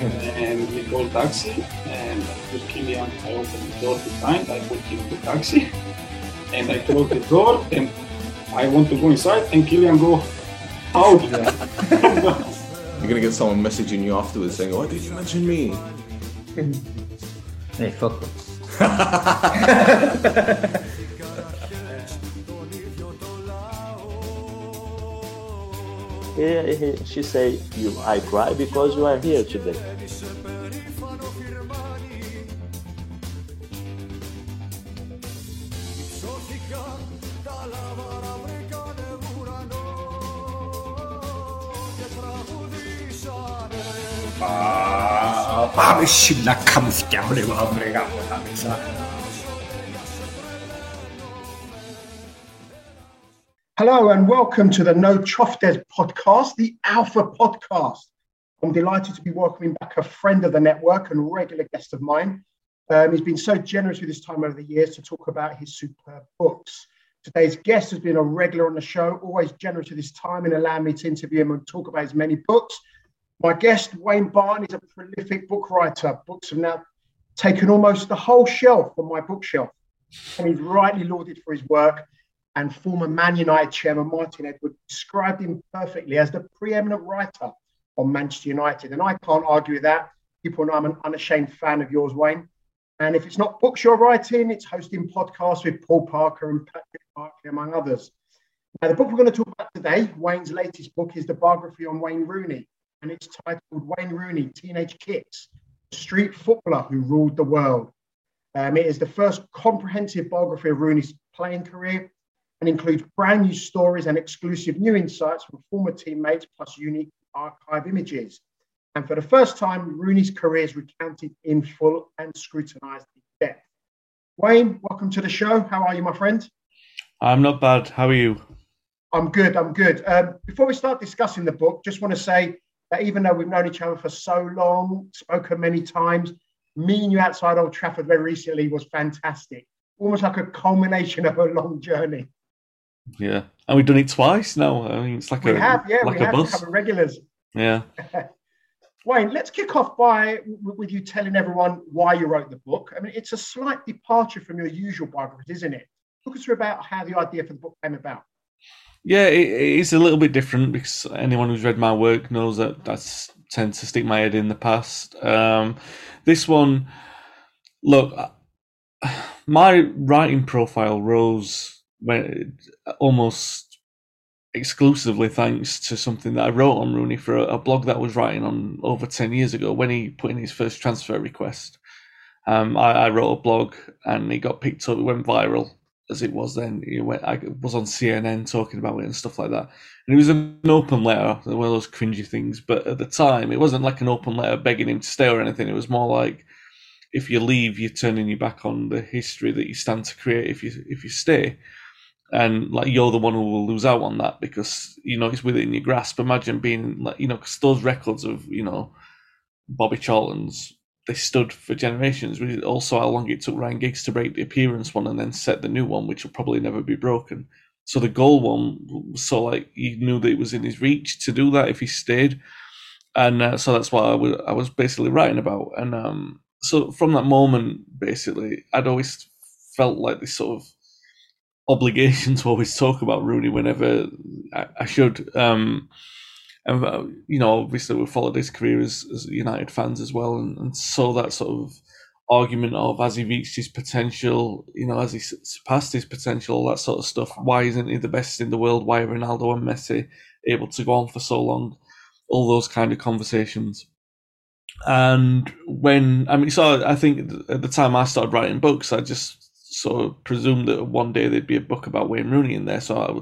and we called taxi and with Kilian I opened the door behind, I put him in the taxi and I closed the door and I want to go inside and Kilian go out there. You're gonna get someone messaging you afterwards saying, "Why did you mention me?" Hey, fuck them. here, she say, you, I cry because you are here today. 밤에 신락하면 때문에 와 그래가 못합니다. Hello and welcome to the No Choftes podcast, the Alpha podcast. I'm delighted to be welcoming back a friend of the network and regular guest of mine. Um, he's been so generous with his time over the years to talk about his superb books. Today's guest has been a regular on the show, always generous with his time and allowing me to interview him and talk about his many books. My guest, Wayne Barton, is a prolific book writer. Books have now taken almost the whole shelf on my bookshelf, and he's rightly lauded for his work and former Man United chairman Martin Edward described him perfectly as the preeminent writer on Manchester United. And I can't argue with that. People know I'm an unashamed fan of yours, Wayne. And if it's not books you're writing, it's hosting podcasts with Paul Parker and Patrick Barkley, among others. Now, the book we're going to talk about today, Wayne's latest book, is the biography on Wayne Rooney. And it's titled Wayne Rooney, Teenage Kicks, Street Footballer Who Ruled the World. Um, it is the first comprehensive biography of Rooney's playing career and includes brand new stories and exclusive new insights from former teammates, plus unique archive images. And for the first time, Rooney's career is recounted in full and scrutinized in depth. Wayne, welcome to the show. How are you, my friend? I'm not bad. How are you? I'm good. I'm good. Um, before we start discussing the book, just want to say that even though we've known each other for so long, spoken many times, meeting you outside Old Trafford very recently was fantastic. Almost like a culmination of a long journey. Yeah, and we've done it twice now. I mean, it's like We a have, yeah, like we a have bus. regulars. Yeah. Wayne, let's kick off by with you telling everyone why you wrote the book. I mean, it's a slight departure from your usual biography, isn't it? Talk us through about how the idea for the book came about. Yeah, it, it's a little bit different because anyone who's read my work knows that I tend to stick my head in the past. Um, this one, look, my writing profile rose almost exclusively thanks to something that I wrote on Rooney for a, a blog that I was writing on over 10 years ago when he put in his first transfer request. Um, I, I wrote a blog and it got picked up, it went viral as it was then. It went, I was on CNN talking about it and stuff like that. And it was an open letter, one of those cringy things. But at the time, it wasn't like an open letter begging him to stay or anything. It was more like, if you leave, you're turning your back on the history that you stand to create if you if you stay. And like you're the one who will lose out on that because you know it's within your grasp. Imagine being like you know because those records of you know Bobby Charlton's they stood for generations. Also, how long it took Ryan Giggs to break the appearance one and then set the new one, which will probably never be broken. So the goal one so like he knew that it was in his reach to do that if he stayed, and uh, so that's what I was I was basically writing about. And um, so from that moment, basically, I'd always felt like this sort of obligation to always talk about Rooney whenever I, I should. Um, and uh, you know, obviously, we followed his career as, as United fans as well, and, and saw that sort of argument of as he reached his potential? You know, as he surpassed his potential? All that sort of stuff. Why isn't he the best in the world? Why are Ronaldo and Messi able to go on for so long? All those kind of conversations. And when I mean, so I think at the time I started writing books, I just sort of presumed that one day there'd be a book about Wayne Rooney in there. So I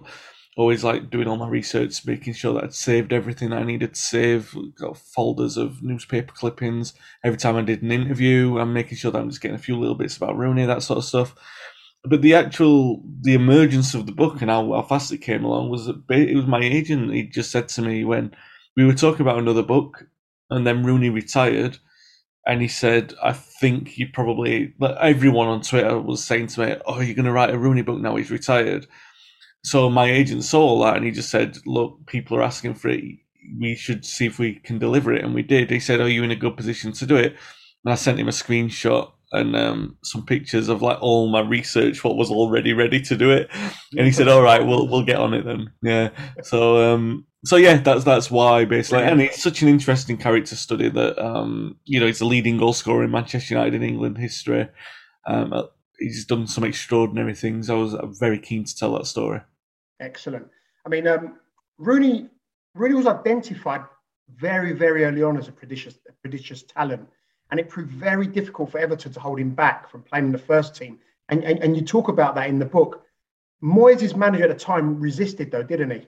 always like doing all my research, making sure that I'd saved everything I needed to save. Got folders of newspaper clippings. Every time I did an interview, I'm making sure that I'm just getting a few little bits about Rooney, that sort of stuff. But the actual the emergence of the book and how, how fast it came along was it was my agent. He just said to me when we were talking about another book, and then Rooney retired, and he said, "I think you probably." Everyone on Twitter was saying to me, "Oh, you're going to write a Rooney book now? He's retired." So my agent saw all that and he just said, "Look, people are asking for it. We should see if we can deliver it." And we did. He said, "Are you in a good position to do it?" And I sent him a screenshot and um, some pictures of like all my research, what was already ready to do it. And he said, "All right, we'll we'll get on it then." Yeah. So um, so yeah, that's that's why basically, and it's such an interesting character study that um, you know he's the leading goal scorer in Manchester United in England history. Um, he's done some extraordinary things. I was very keen to tell that story. Excellent. I mean, um, Rooney Rooney was identified very, very early on as a prodigious, a prodigious talent, and it proved very difficult for Everton to hold him back from playing in the first team. And, and, and you talk about that in the book. Moyes' manager at the time resisted, though, didn't he?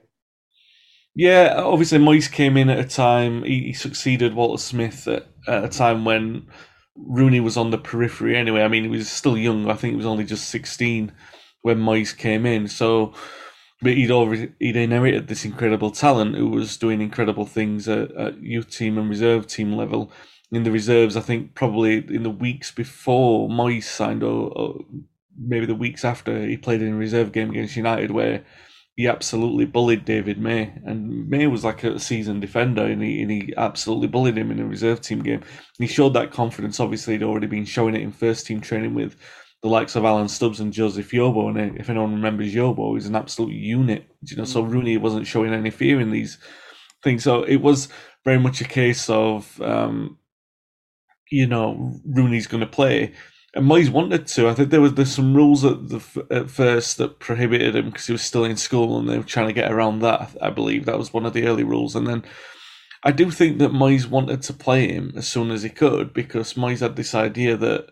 Yeah, obviously Moyes came in at a time he, he succeeded Walter Smith at, at, a time when Rooney was on the periphery. Anyway, I mean he was still young. I think he was only just sixteen when Moyes came in. So but he'd already he'd inherited this incredible talent who was doing incredible things at, at youth team and reserve team level. In the reserves, I think probably in the weeks before Moyes signed, or, or maybe the weeks after, he played in a reserve game against United where he absolutely bullied David May, and May was like a seasoned defender, and he, and he absolutely bullied him in a reserve team game. And he showed that confidence. Obviously, he'd already been showing it in first team training with the likes of Alan Stubbs and Joseph Yobo. And if anyone remembers Yobo, he's an absolute unit. You know, so mm. Rooney wasn't showing any fear in these things. So it was very much a case of, um, you know, Rooney's going to play. And Moyes wanted to. I think there was there's some rules at the at first that prohibited him because he was still in school, and they were trying to get around that. I believe that was one of the early rules. And then I do think that Moyes wanted to play him as soon as he could because Moyes had this idea that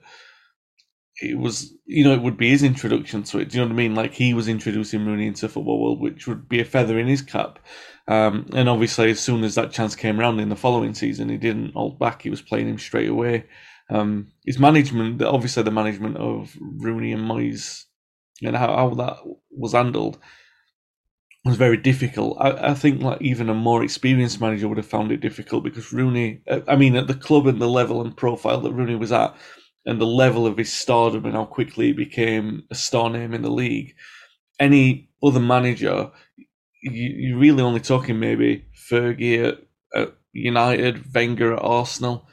it was, you know, it would be his introduction to it. Do you know what I mean? Like he was introducing Rooney into football world, which would be a feather in his cap. Um, and obviously, as soon as that chance came around in the following season, he didn't hold back. He was playing him straight away. Um, his management, obviously, the management of Rooney and Moyes, and how, how that was handled was very difficult. I, I, think like even a more experienced manager would have found it difficult because Rooney, I mean, at the club and the level and profile that Rooney was at, and the level of his stardom and how quickly he became a star name in the league. Any other manager, you, are really only talking maybe Fergie at, at, United, Wenger at Arsenal.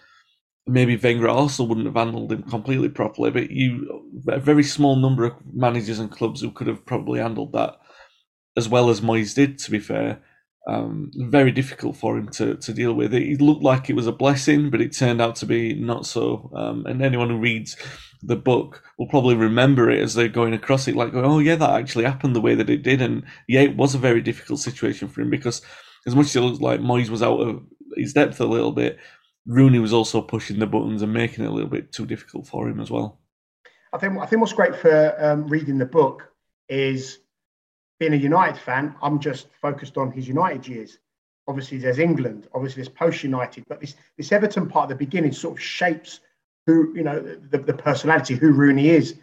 Maybe Wenger at Arsenal wouldn't have handled him completely properly, but you a very small number of managers and clubs who could have probably handled that as well as Moyes did. To be fair, um, very difficult for him to, to deal with. It looked like it was a blessing, but it turned out to be not so. Um, and anyone who reads the book will probably remember it as they're going across it, like, oh, yeah, that actually happened the way that it did. And yeah, it was a very difficult situation for him because as much as it looked like Moyes was out of his depth a little bit, Rooney was also pushing the buttons and making it a little bit too difficult for him as well. I think I think what's great for um, reading the book is being a United fan, I'm just focused on his United years. Obviously, there's England, obviously there's post United, but this this Everton part at the beginning sort of shapes who you know the, the personality, who Rooney is.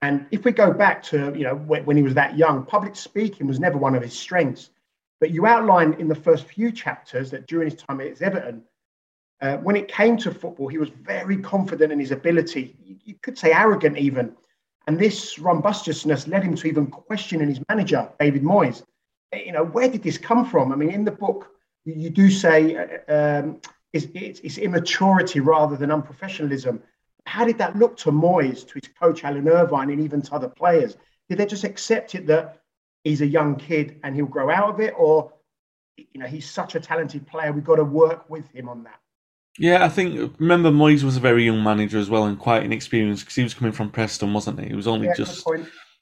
And if we go back to you know when, when he was that young, public speaking was never one of his strengths. But you outline in the first few chapters that during his time at Everton, uh, when it came to football, he was very confident in his ability. You, you could say arrogant even. And this robustness led him to even questioning his manager, David Moyes. You know, where did this come from? I mean, in the book, you do say uh, um, it's, it's, immaturity rather than unprofessionalism. How did that look to Moyes, to his coach Alan Irvine, and even to other players? Did they just accept it that he's a young kid and he'll grow out of it, or you know he's such a talented player, we've got to work with him on that? Yeah, I think remember Moyes was a very young manager as well and quite inexperienced because he was coming from Preston, wasn't he? He was only yeah, just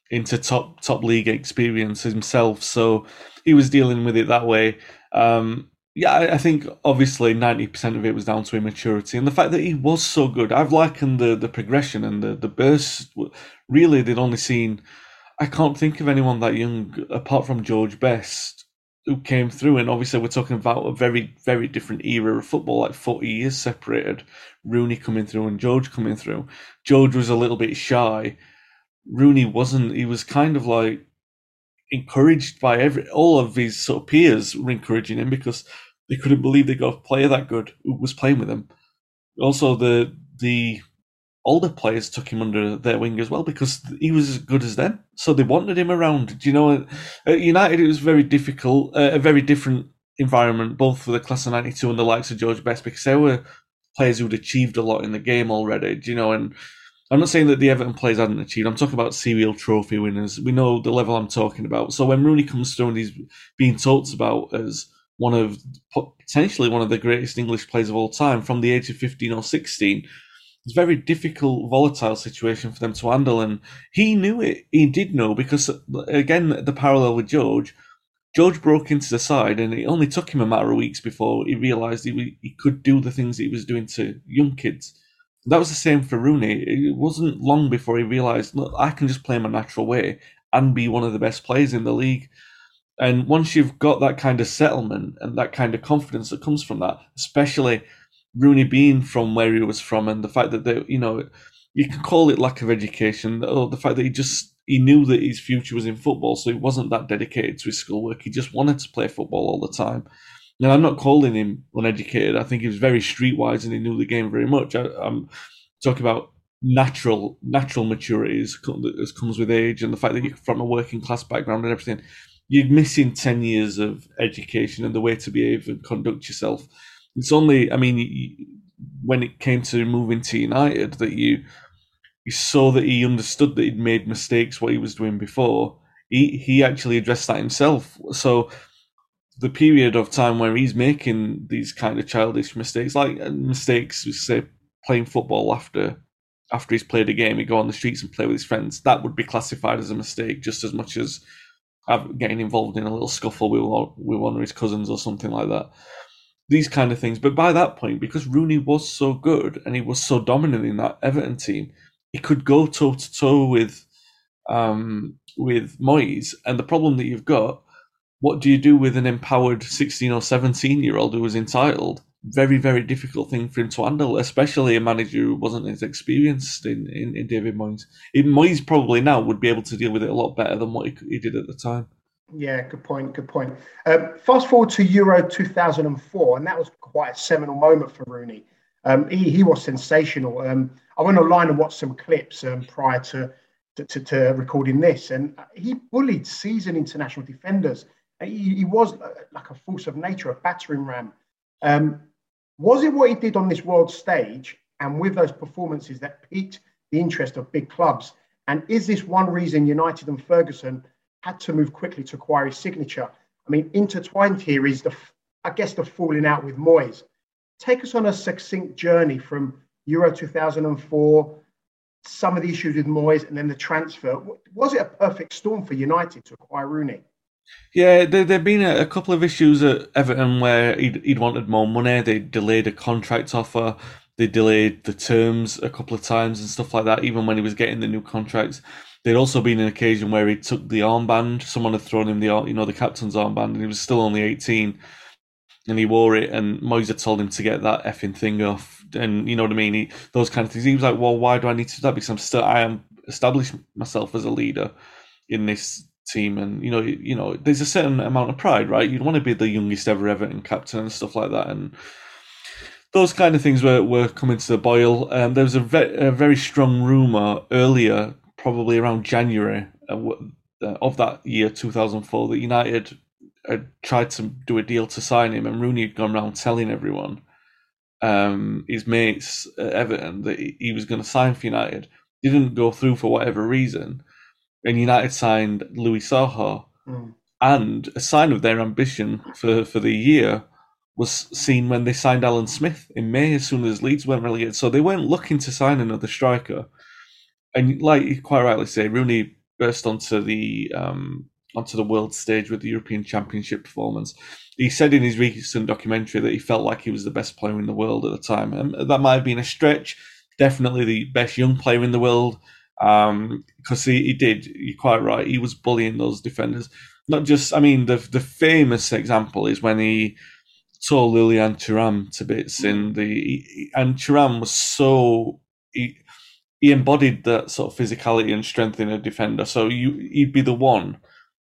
into top top league experience himself, so he was dealing with it that way. Um, yeah, I, I think obviously ninety percent of it was down to immaturity and the fact that he was so good. I've likened the the progression and the the burst. Really, they'd only seen I can't think of anyone that young apart from George Best who came through. And obviously, we're talking about a very, very different era of football, like 40 years separated. Rooney coming through and George coming through. George was a little bit shy. Rooney wasn't. He was kind of like encouraged by every all of his sort of peers were encouraging him because they couldn't believe they got a player that good who was playing with him. Also, the the older players took him under their wing as well because he was as good as them. So they wanted him around. Do you know? At United, it was very difficult, uh, a very different environment, both for the class of '92 and the likes of George Best, because they were players who'd achieved a lot in the game already. Do you know? And I'm not saying that the Everton players hadn't achieved. I'm talking about serial trophy winners. We know the level I'm talking about. So when Rooney comes through and he's being talked about as one of potentially one of the greatest English players of all time from the age of 15 or 16, it's a very difficult, volatile situation for them to handle. And he knew it. He did know because, again, the parallel with George, George broke into the side, and it only took him a matter of weeks before he realised he, he could do the things he was doing to young kids. That was the same for Rooney. It wasn't long before he realised, look, I can just play my natural way and be one of the best players in the league. And once you've got that kind of settlement and that kind of confidence that comes from that, especially Rooney being from where he was from, and the fact that they, you know, you can call it lack of education, or the fact that he just he knew that his future was in football, so he wasn't that dedicated to his schoolwork. He just wanted to play football all the time. Now, I'm not calling him uneducated. I think he was very streetwise and he knew the game very much. I, am talking about natural natural maturity as comes with age and the fact that you're from a working class background and everything. You're missing 10 years of education and the way to behave and conduct yourself it's only, I mean, when it came to moving to United, that you you saw that he understood that he'd made mistakes what he was doing before. He he actually addressed that himself. So the period of time where he's making these kind of childish mistakes, like uh, mistakes, say playing football after after he's played a game, he'd go on the streets and play with his friends. That would be classified as a mistake just as much as getting involved in a little scuffle with one of his cousins or something like that these kind of things. But by that point, because Rooney was so good and he was so dominant in that Everton team, he could go toe to toe with um, with Moyes. And the problem that you've got, what do you do with an empowered sixteen or seventeen year old who was entitled? Very, very difficult thing for him to handle, especially a manager who wasn't as experienced in, in, in David Moyes. Moyes probably now would be able to deal with it a lot better than what he, he did at the time. Yeah, good point. Good point. Um, fast forward to Euro 2004, and that was quite a seminal moment for Rooney. Um, he, he was sensational. Um, I went online and watched some clips um, prior to, to, to, to, recording this, and he bullied seasoned international defenders. He, he was uh, like a force of nature, a battering ram. Um, was it what he did on this world stage and with those performances that piqued the interest of big clubs? And is this one reason United and Ferguson had to move quickly to acquire his signature. I mean, intertwined here is the, I guess, the falling out with Moyes. Take us on a succinct journey from Euro 2004, some of the issues with Moyes, and then the transfer. Was it a perfect storm for United to acquire Rooney? Yeah, there have been a, a, couple of issues at Everton where he'd, he'd wanted more money. They delayed a contract offer. They delayed the terms a couple of times and stuff like that, even when he was getting the new contracts. There'd also been an occasion where he took the armband. Someone had thrown him the you know the captain's armband, and he was still only eighteen, and he wore it. And Moyes had told him to get that effing thing off, and you know what I mean. He, those kind of things. He was like, "Well, why do I need to do that? Because I'm still I am established myself as a leader in this team, and you know, you know, there's a certain amount of pride, right? You'd want to be the youngest ever Everton captain and stuff like that, and those kind of things were, were coming to the boil. Um, there was a, ve- a very strong rumor earlier probably around January uh, of that year, 2004, that United had tried to do a deal to sign him, and Rooney had gone around telling everyone, um, his mates at Everton, that he was going to sign for United. Didn't go through for whatever reason, and United signed Louis Saha. Mm. And a sign of their ambition for, for the year was seen when they signed Alan Smith in May, as soon as Leeds went relegated. So they weren't looking to sign another striker and like you quite rightly say, Rooney burst onto the um, onto the world stage with the European Championship performance. He said in his recent documentary that he felt like he was the best player in the world at the time, and that might have been a stretch. Definitely the best young player in the world. because he, he did. You're quite right. He was bullying those defenders. Not just, I mean, the the famous example is when he tore Lilian Thuram to bits in the, and Thuram was so he he embodied that sort of physicality and strength in a defender. So you he'd be the one,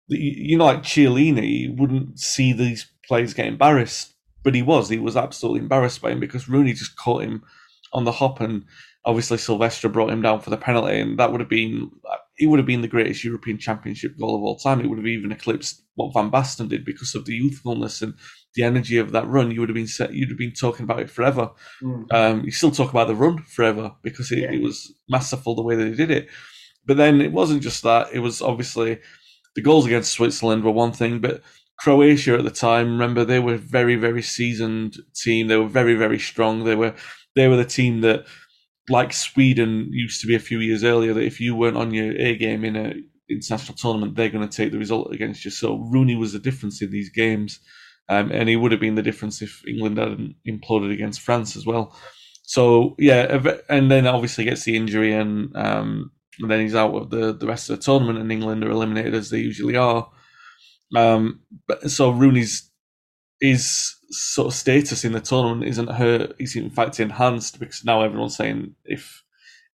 you you know, like Chiellini wouldn't see these players get embarrassed, but he was. He was absolutely embarrassed by him because Rooney just caught him on the hop, and obviously Silvestre brought him down for the penalty, and that would have been he would have been the greatest European Championship goal of all time. It would have even eclipsed what Van Basten did because of the youthfulness and the energy of that run. You would have been set, you'd have been talking about it forever. Mm. Um, you still talk about the run forever because it, Yeah. it was masterful the way that they did it. But then it wasn't just that; it was obviously the goals against Switzerland were one thing, but Croatia at the time, remember they were a very, very seasoned team. They were very, very strong. They were they were the team that, like Sweden used to be a few years earlier, that if you weren't on your A game in a international tournament, they're going to take the result against you. So Rooney was the difference in these games, um, and he would have been the difference if England hadn't imploded against France as well. So yeah, and then obviously gets the injury, and, um, and then he's out of the the rest of the tournament, and England are eliminated as they usually are. Um, but so Rooney's his sort of status in the tournament isn't hurt. He's in fact enhanced because now everyone's saying if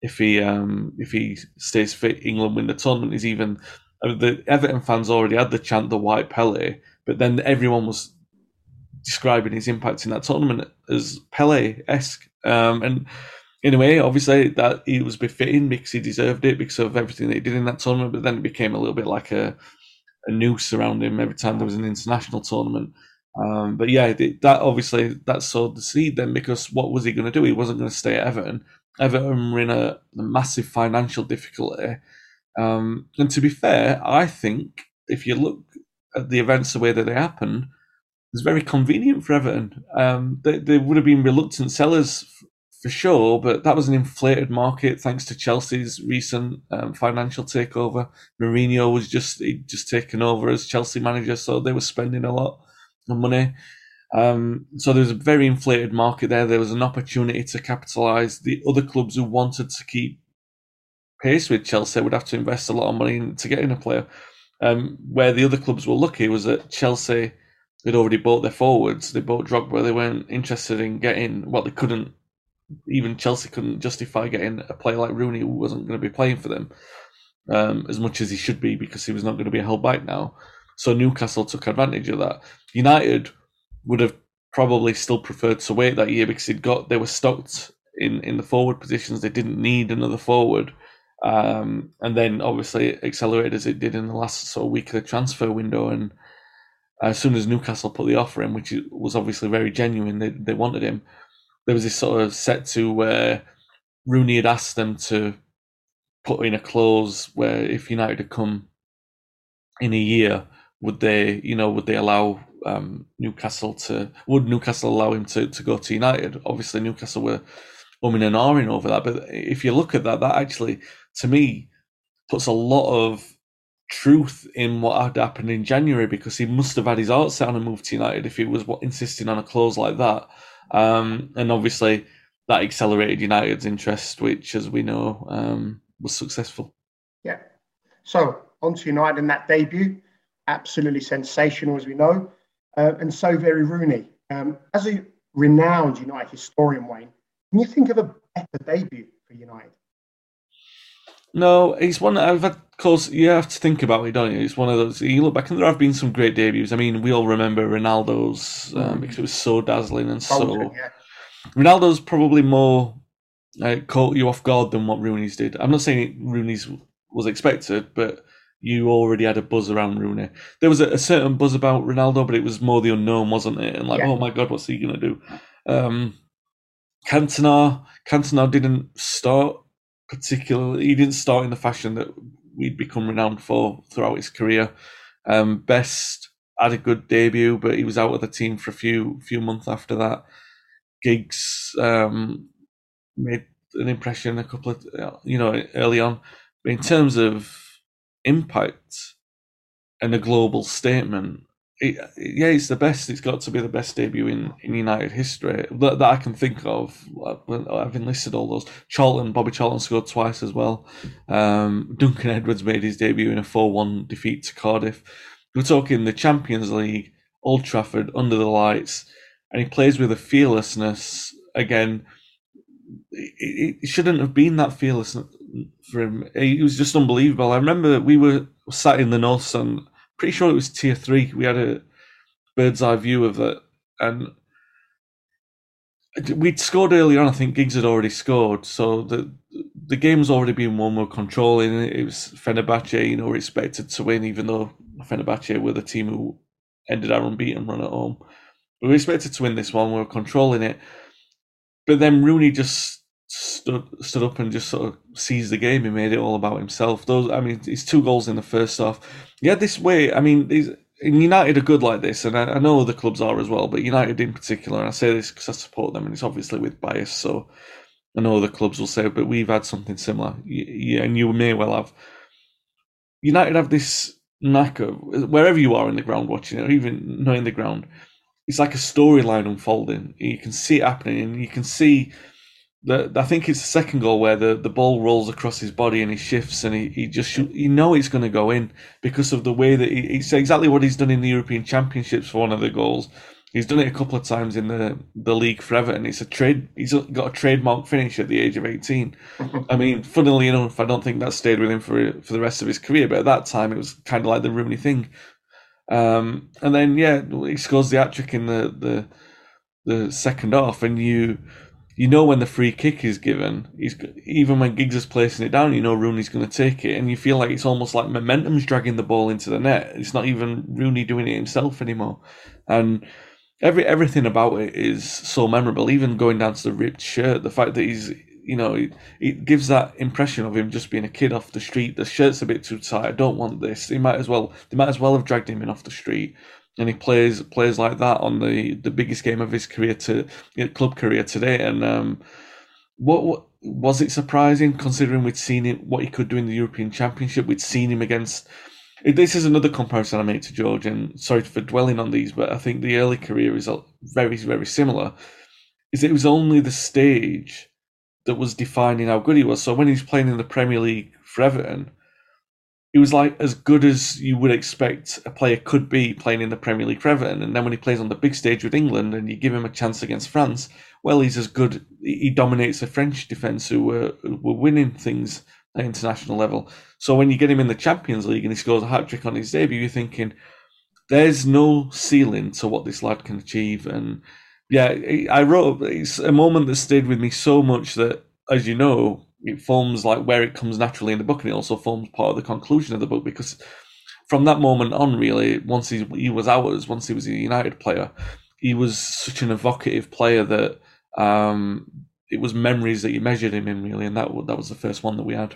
if he um, if he stays fit, England win the tournament. Is even I mean, the Everton fans already had the chant the white Pele, but then everyone was describing his impact in that tournament as Pele esque. Um, and in a way, obviously, that he was befitting because he deserved it because of everything that he did in that tournament. But then it became a little bit like a, a noose around him every time there was an international tournament. Um, but yeah, that obviously that sowed the seed then because what was he going to do? He wasn't going to stay at Everton. Everton were in a, a massive financial difficulty. Um, and to be fair, I think if you look at the events the way that they happened, it's very convenient for Everton. Um, they, they would have been reluctant sellers for sure, but that was an inflated market thanks to Chelsea's recent um, financial takeover. Mourinho was just just taken over as Chelsea manager, so they were spending a lot of money. Um, so there was a very inflated market there. There was an opportunity to capitalise. The other clubs who wanted to keep pace with Chelsea would have to invest a lot of money in, to get in a player. Um, where the other clubs were lucky was that Chelsea had already bought their forwards. They bought Drogba. They weren't interested in getting. Well, they couldn't. Even Chelsea couldn't justify getting a player like Rooney who wasn't going to be playing for them um, as much as he should be because he was not going to be held back now. So Newcastle took advantage of that. United would have probably still preferred to wait that year because they'd got they were stocked in in the forward positions. They didn't need another forward. Um, and then obviously accelerated as it did in the last sort of week of the transfer window. And as soon as Newcastle put the offer in, which was obviously very genuine, they they wanted him. There was this sort of set to where Rooney had asked them to put in a clause where if United had come in a year, would they, you know, would they allow um, Newcastle to, would Newcastle allow him to, to go to United? Obviously, Newcastle were umming and ahhing over that. But if you look at that, that actually, to me, puts a lot of truth in what had happened in January because he must have had his heart set on a move to United if he was insisting on a clause like that. Um, and obviously, that accelerated United's interest, which, as we know, um, was successful. Yeah. So on to United in that debut, absolutely sensational as we know, uh, and so very Rooney. Um, as a renowned United historian, Wayne, can you think of a better debut for United? No, it's one that I've had. Of course, you have to think about it, don't you? It's one of those. You look back, and there have been some great debuts. I mean, we all remember Ronaldo's um, because it was so dazzling and so. Yeah. Ronaldo's probably more uh, caught you off guard than what Rooney's did. I'm not saying Rooney's was expected, but you already had a buzz around Rooney. There was a, a certain buzz about Ronaldo, but it was more the unknown, wasn't it? And like, Yeah. oh my god, what's he gonna do? Um, Cantona, Cantona didn't start particularly. He didn't start in the fashion that we'd become renowned for throughout his career. Um, Best had a good debut, but he was out of the team for a few few months after that. Giggs um, made an impression a couple of you know early on, but in terms of impact and a global statement, it, yeah, it's the best. It's got to be the best debut in, in United history that, that I can think of. I've enlisted all those. Charlton, Bobby Charlton scored twice as well. Um, Duncan Edwards made his debut in a 4 1 defeat to Cardiff. We're talking the Champions League, Old Trafford, under the lights, and he plays with a fearlessness. Again, it, it shouldn't have been that fearless for him. He was just unbelievable. I remember we were sat in the North and pretty sure it was tier three. We had a bird's eye view of it, and we'd scored early on. I think Giggs had already scored, so the the game was already been won. We're controlling it. It was Fenerbahce, you know, we're expected to win, even though Fenerbahce were the team who ended our unbeaten run at home. We were expected to win this one. We were controlling it, but then Rooney just stood stood up and just sort of seized the game. He made it all about himself. Those, I mean, his two goals in the first half. Yeah, this way. I mean, United are good like this, and I, I, know other clubs are as well. But United in particular, and I say this because I support them, and it's obviously with bias. So I know other clubs will say, but we've had something similar, yeah, and you may well have. United have this knack of wherever you are in the ground watching it, or even not in the ground. It's like a storyline unfolding. You can see it happening, and you can see the, I think it's the second goal where the, the ball rolls across his body and he shifts and he, he just you know it's going to go in because of the way that he, it's exactly what he's done in the European Championships for one of the goals. He's done it a couple of times in the, the league for Everton. It's a trade. He's got a trademark finish at the age of eighteen. I mean, funnily enough, I don't think that stayed with him for for the rest of his career. But at that time, it was kind of like the Rooney thing. Um, and then yeah, he scores the hat trick in the the the second half, and you you know when the free kick is given, he's even when Giggs is placing it down, you know Rooney's going to take it, and you feel like it's almost like momentum's dragging the ball into the net. It's not even Rooney doing it himself anymore, and every everything about it is so memorable. Even going down to the ripped shirt, the fact that he's you know it, it gives that impression of him just being a kid off the street. The shirt's a bit too tight. I don't want this. He might as well. They might as well have dragged him in off the street and he plays plays like that on the, the biggest game of his career to club career today. And um, what, what was it surprising considering we'd seen it what he could do in the European Championship? We'd seen him against. This is another comparison I made to George, and sorry for dwelling on these, but I think the early career is very very similar. Is it was only the stage that was defining how good he was. So when he's playing in the Premier League for Everton he was like as good as you would expect a player could be playing in the Premier League for Everton. And then when he plays on the big stage with England and you give him a chance against France, well, he's as good. He dominates the French defence who were, who were winning things at international level. So when you get him in the Champions League and he scores a hat trick on his debut, you're thinking, there's no ceiling to what this lad can achieve. And yeah, I wrote, it's a moment that stayed with me so much that, as you know, it forms like where it comes naturally in the book, and it also forms part of the conclusion of the book because from that moment on, really, once he, he was ours, once he was a United player, he was such an evocative player that um, it was memories that you measured him in, really, and that that was the first one that we had.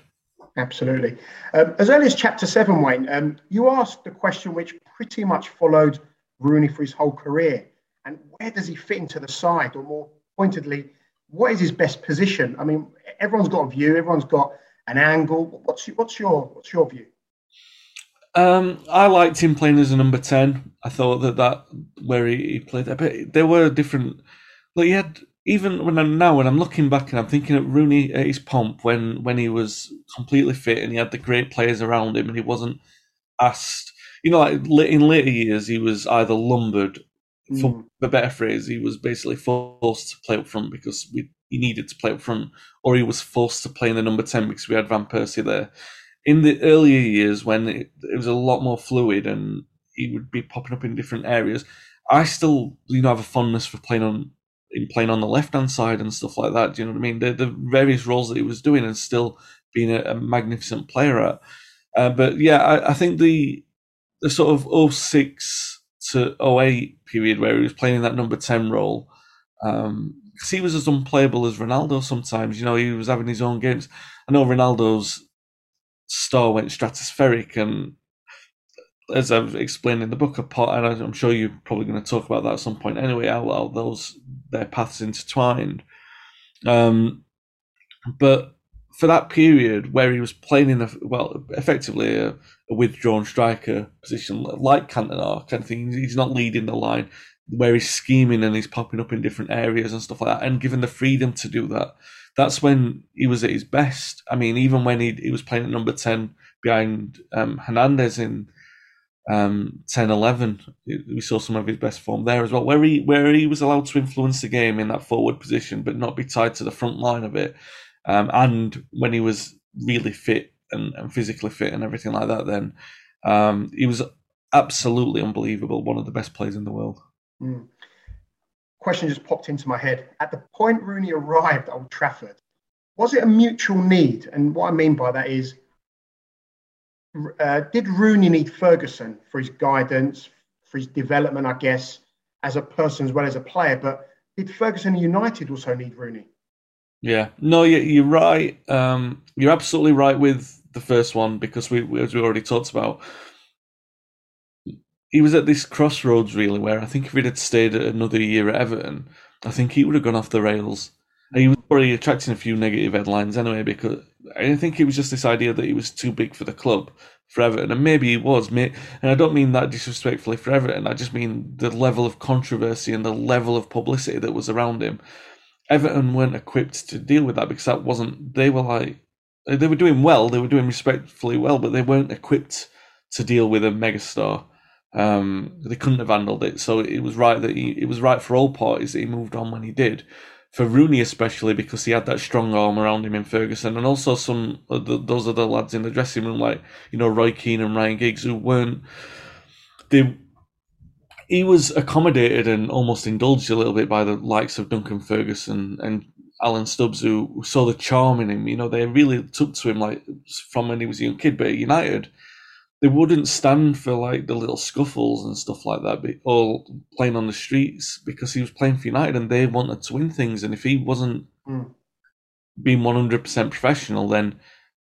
Absolutely. Um, as early as chapter seven, Wayne, um, you asked the question which pretty much followed Rooney for his whole career, and where does he fit into the side, or more pointedly, what is his best position? I mean, everyone's got a view, everyone's got an angle. What's your, what's your what's your view? Um, I liked him playing as a number ten. I thought that that where he, he played there, but there were different. Look, he had even when I'm now when I'm looking back and I'm thinking at Rooney at his pomp when when he was completely fit and he had the great players around him and he wasn't asked. You know, like in later years, he was either lumbered for mm. the better phrase, he was basically forced to play up front because we, he needed to play up front, or he was forced to play in the number 10 because we had Van Persie there. In the earlier years, when it, it was a lot more fluid and he would be popping up in different areas, I still, you know, have a fondness for playing on in playing on the left hand side and stuff like that. Do you know what I mean? The, the various roles that he was doing and still being a, a magnificent player at. Uh, but yeah, I, I, think the the sort of 06 to 08 period where he was playing that number 10 role. Um, because he was as unplayable as Ronaldo sometimes. You know, he was having his own games. I know Ronaldo's star went stratospheric, and as I've explained in the book, apart, and I'm sure you're probably going to talk about that at some point anyway, how, how those their paths intertwined. Um, but for that period where he was playing in the well, effectively a, a withdrawn striker position like Cantona kind of thing. He's not leading the line where he's scheming and he's popping up in different areas and stuff like that, and given the freedom to do that. That's when he was at his best. I mean, even when he he was playing at number ten behind um, Hernandez in um, 10 11 we saw some of his best form there as well where he where he was allowed to influence the game in that forward position but not be tied to the front line of it um, and when he was really fit and, and, physically fit and everything like that then um, he was absolutely unbelievable one of the best players in the world mm. question just popped into my head at the point rooney arrived at old trafford was it a mutual need and what i mean by that is uh, did Rooney need Ferguson for his guidance, for his development, I guess, as a person as well as a player? But did Ferguson United also need Rooney? Yeah, no, you're right. Um, you're absolutely right with the first one because we, as we already talked about, he was at this crossroads really where I think if he'd had stayed another year at Everton, I think he would have gone off the rails. He was already attracting a few negative headlines anyway because I think it was just this idea that he was too big for the club for Everton, and maybe he was. And I don't mean that disrespectfully for Everton. I just mean the level of controversy and the level of publicity that was around him. Everton weren't equipped to deal with that because that wasn't. They were like they were doing well. They were doing respectfully well, but they weren't equipped to deal with a megastar. Um, they couldn't have handled it. So it was right that he, it was right for all parties that he moved on when he did for Rooney especially because he had that strong arm around him in Ferguson, and also some the, those other lads in the dressing room like you know Roy Keane and Ryan Giggs who weren't they. He was accommodated and almost indulged a little bit by the likes of Duncan Ferguson and Alan Stubbs, who saw the charm in him. You know, they really took to him like from when he was a young kid. But at United, they wouldn't stand for like the little scuffles and stuff like that, All playing on the streets because he was playing for United and they wanted to win things. And if he wasn't mm. being one hundred percent professional, then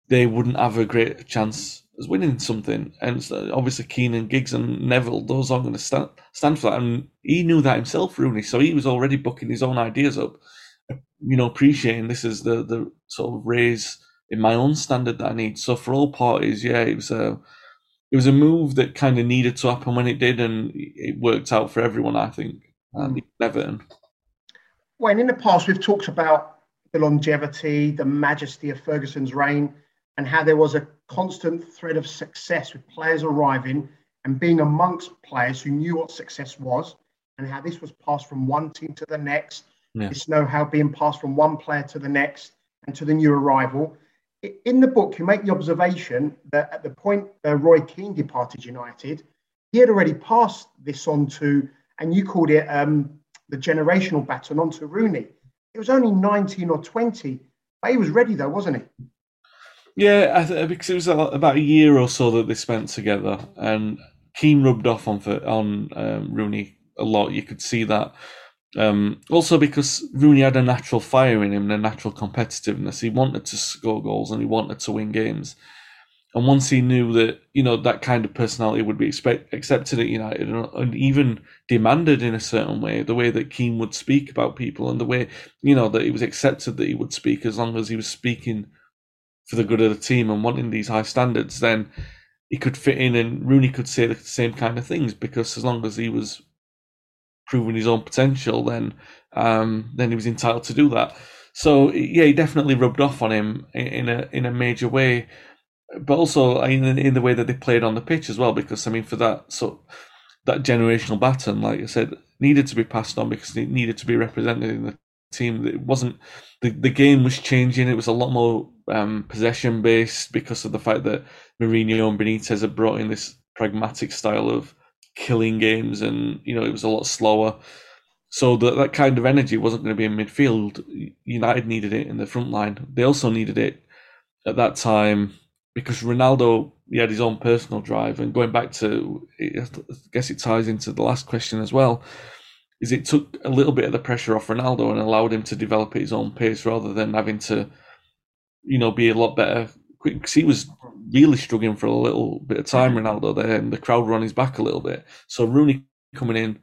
they wouldn't have a great chance as winning something. And so obviously, Keenan, Giggs, and Neville, those aren't going to stand stand for that. And he knew that himself, Rooney. So he was already booking his own ideas up. You know, appreciating this is the the sort of raise in my own standard that I need. So for all parties, yeah, it was a it was a move that kind of needed to happen when it did, and it worked out for everyone. I think, and hmm. Everton. When in the past we've talked about the longevity, the majesty of Ferguson's reign, and how there was a constant thread of success with players arriving and being amongst players who knew what success was, and how this was passed from one team to the next. Yeah. This know-how being passed from one player to the next and to the new arrival in the book, you make the observation that at the point uh, Roy Keane departed United, he had already passed this on to, and you called it um, the generational baton on to Rooney. It was only 19 or 20, but he was ready though, wasn't he? Yeah, th- because it was about a year or so that they spent together, and Keane rubbed off on on um, Rooney a lot. You could see that um, also, because Rooney had a natural fire in him and a natural competitiveness, he wanted to score goals and he wanted to win games. And once he knew that you know that kind of personality would be expect, accepted at United and, even demanded in a certain way, the way that Keane would speak about people and the way you know that it was accepted that he would speak as long as he was speaking for the good of the team and wanting these high standards, then he could fit in and Rooney could say the same kind of things because as long as he was proving his own potential, then um, then he was entitled to do that. So yeah, he definitely rubbed off on him in a in a major way, but also in in the way that they played on the pitch as well. Because I mean, for that so that generational baton, like I said, needed to be passed on because it needed to be represented in the team. It wasn't the the game was changing. It was a lot more um, possession based because of the fact that Mourinho and Benitez had brought in this pragmatic style of killing games, and you know it was a lot slower. So that that kind of energy wasn't going to be in midfield. United needed it in the front line. They also needed it at that time because Ronaldo he had his own personal drive. And going back to, I guess it ties into the last question as well. Is it took a little bit of the pressure off Ronaldo and allowed him to develop at his own pace rather than having to, you know, be a lot better because he was really struggling for a little bit of time, mm-hmm. Ronaldo there, and the crowd were on his back a little bit. So Rooney coming in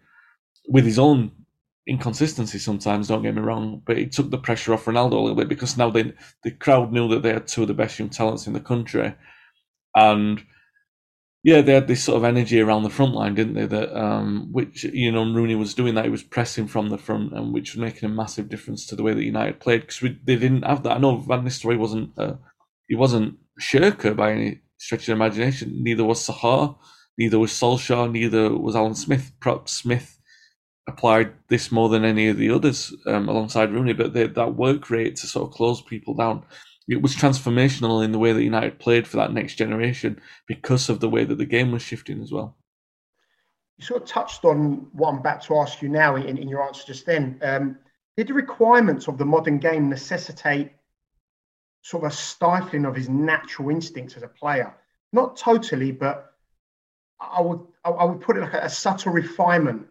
with his own inconsistency sometimes, don't get me wrong, but it took the pressure off Ronaldo a little bit because now they, the crowd knew that they had two of the best young talents in the country. And yeah, they had this sort of energy around the front line, didn't they? That um, which you know Rooney was doing that. He was pressing from the front, and which was making a massive difference to the way that United played because they didn't have that. I know Van Nistelrooy wasn't uh, he wasn't Shirker by any stretch of imagination. Neither was Saha, neither was Solskjaer, neither was Alan Smith. Perhaps Smith applied this more than any of the others um, alongside Rooney, but they, that work rate to sort of close people down it was transformational in the way that United played for that next generation because of the way that the game was shifting as well. You sort of touched on what I'm about to ask you now in, in your answer just then. Um, did the requirements of the modern game necessitate sort of a stifling of his natural instincts as a player? Not totally, but I would I would put it like a, a subtle refinement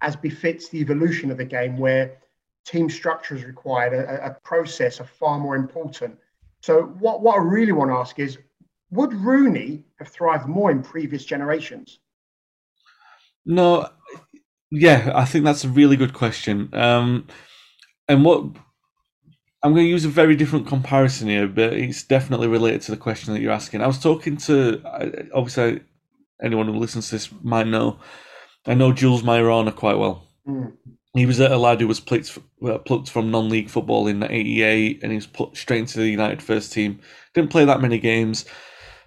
as befits the evolution of the game, where team structure is required, a, a process are far more important so what, what I really want to ask is, would Rooney have thrived more in previous generations? No, yeah, I think that's a really good question. Um, and what I'm going to use a very different comparison here, but it's definitely related to the question that you're asking. I was talking to, obviously, anyone who listens to this might know, I know Jules Maiorana quite well. Mm he was a lad who was plucked, from non-league football in '88, and he was put straight into the United first team. Didn't play that many games.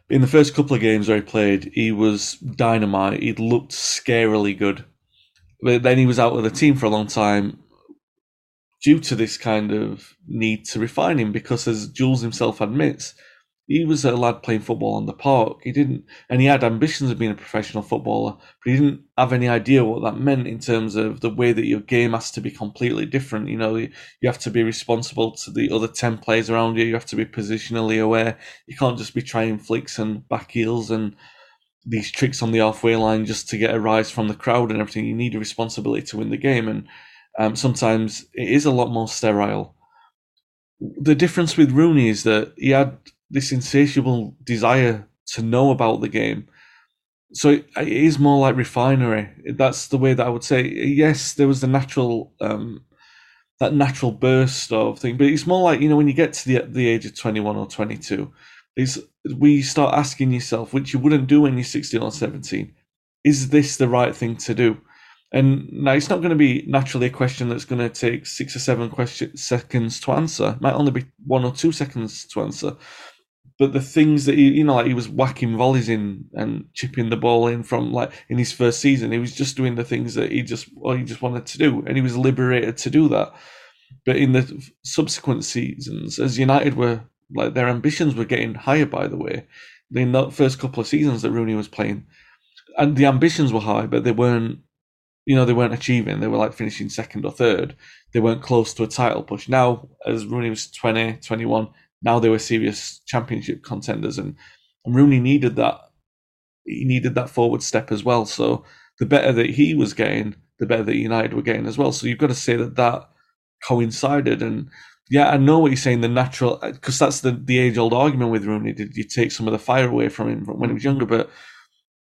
In the first couple of games where he played, he was dynamite. He looked scarily good, but then he was out of the team for a long time due to this kind of need to refine him. Because as Jules himself admits, he was a lad playing football on the park. He didn't, and he had ambitions of being a professional footballer, but he didn't have any idea what that meant in terms of the way that your game has to be completely different. You know, you have to be responsible to the other 10 players around you. You have to be positionally aware. You can't just be trying flicks and back heels and these tricks on the halfway line just to get a rise from the crowd and everything. You need a responsibility to win the game. And um, sometimes it is a lot more sterile. The difference with Rooney is that he had this insatiable desire to know about the game. So it, it is more like refinery. That's the way that I would say. Yes, there was the natural, um, that natural burst of thing, but it's more like you know when you get to the the age of twenty one or twenty two, is we start asking yourself, which you wouldn't do when you're sixteen or seventeen, is this the right thing to do? And now it's not going to be naturally a question that's going to take six or seven question, seconds to answer. It might only be one or two seconds to answer but the things that he, you know, like he was whacking volleys in and chipping the ball in from like in his first season, he was just doing the things that he just, well, he just wanted to do, and he was liberated to do that. But in the subsequent seasons, as United were like their ambitions were getting higher, by the way, in the first couple of seasons that Rooney was playing, and the ambitions were high, but they weren't, you know, they weren't achieving. They were like finishing second or third. They weren't close to a title push. Now, as Rooney was 20, 21, now they were serious championship contenders, and, and Rooney needed that. He needed that forward step as well. So the better that he was getting, the better that United were getting as well. So you've got to say that that coincided. And yeah, I know what you're saying. The natural, because that's the the age old argument with Rooney. Did you take some of the fire away from him when he was younger? But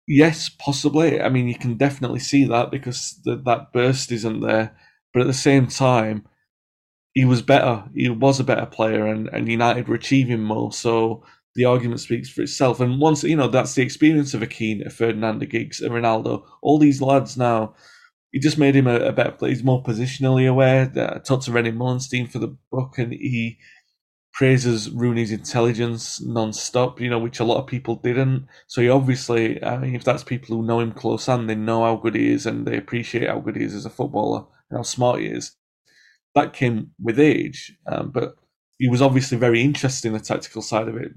yes, possibly. I mean, you can definitely see that because the, that burst isn't there. But at the same time, he was better. He was a better player, and, and United were achieving more. So the argument speaks for itself. And once you know that's the experience of a Keane, a Ferdinand, a Giggs, a Ronaldo. All these lads now, he just made him a, a better player. He's more positionally aware. I talked to René Meulensteen for the book, and he praises Rooney's intelligence non-stop. You know, which a lot of people didn't. So he obviously, I mean, if that's people who know him close and they know how good he is, and they appreciate how good he is as a footballer and how smart he is that came with age, um, but he was obviously very interested in the tactical side of it.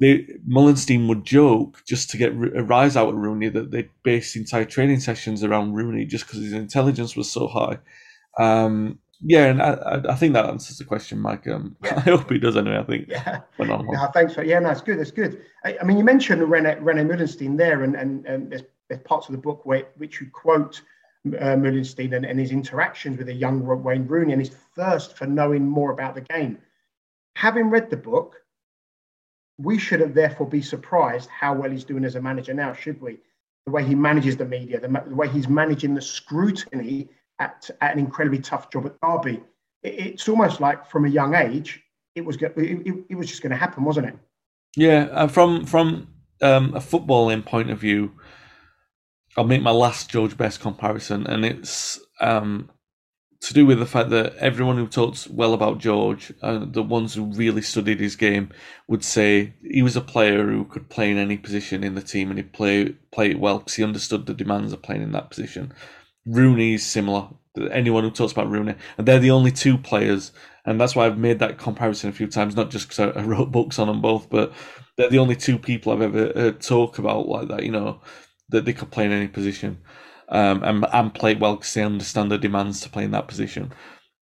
They, Meulensteen would joke just to get a rise out of Rooney that they based entire training sessions around Rooney just because his intelligence was so high. Um, yeah, and I, I, think that answers the question, Mike. Um, yeah. I hope he does anyway. I think. Yeah. No, thanks for yeah, no, that's good. That's good. I, I mean, you mentioned René René Meulensteen there, and and, and there's, there's parts of the book where which you quote uh, Meulensteen and, and, his interactions with a young Wayne Rooney and his thirst for knowing more about the game. Having read the book, we shouldn't therefore be surprised how well he's doing as a manager now, should we? The way he manages the media, the, the way he's managing the scrutiny at, at, an incredibly tough job at Derby. It, it's almost like from a young age, it was it, it was just going to happen, wasn't it? Yeah, uh, from from um, a footballing point of view, I'll make my last George Best comparison, and it's um, to do with the fact that everyone who talks well about George, uh, the ones who really studied his game, would say he was a player who could play in any position in the team and he'd play play it well because he understood the demands of playing in that position. Rooney is similar. Anyone who talks about Rooney, and they're the only two players, and that's why I've made that comparison a few times. Not just because I, I wrote books on them both, but they're the only two people I've ever heard talk about like that. You know, that they could play in any position um, and, and play well because they understand the demands to play in that position.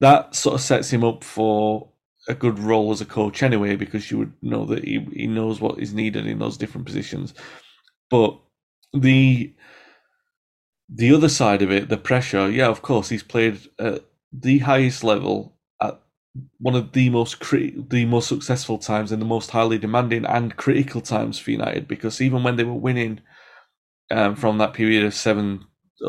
That sort of sets him up for a good role as a coach anyway, because you would know that he, he knows what is needed in those different positions. But the the other side of it, the pressure, yeah, of course, he's played at the highest level at one of the most crit- the most successful times and the most highly demanding and critical times for United. Because even when they were winning um, from that period of seven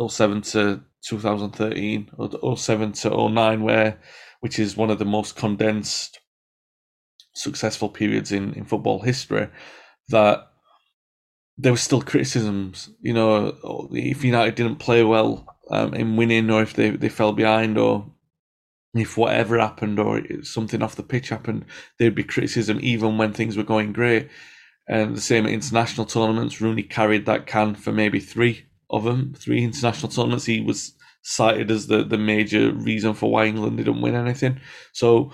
07 to 2013 or 07 to 09 where which is one of the most condensed successful periods in, in football history that there were still criticisms you know if united didn't play well um, in winning or if they, they fell behind or if whatever happened or something off the pitch happened there'd be criticism even when things were going great and the same at international tournaments rooney carried that can for maybe three of them, three international tournaments. He was cited as the, the major reason for why England didn't win anything. So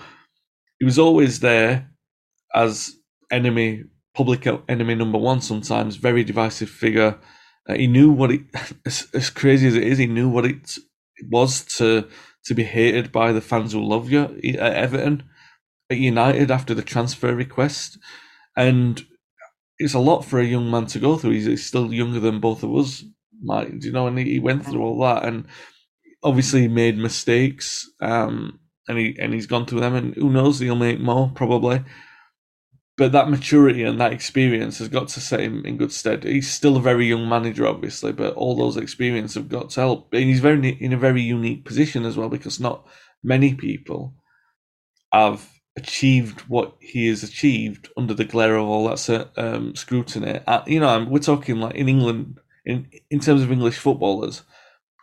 he was always there as enemy, public enemy number one. Sometimes very divisive figure. Uh, he knew what it, as, as crazy as it is, he knew what it was to to be hated by the fans who love you at Everton, at United after the transfer request, and it's a lot for a young man to go through. He's, he's still younger than both of us, mind, you know, and he, went through all that and obviously he made mistakes. Um, and he and he's gone through them, and who knows, he'll make more probably. But that maturity and that experience has got to set him in good stead. He's still a very young manager, obviously, but all those experiences have got to help. And he's very in a very unique position as well because not many people have achieved what he has achieved under the glare of all that um, scrutiny. Uh, you know, we're talking like in England in in terms of English footballers,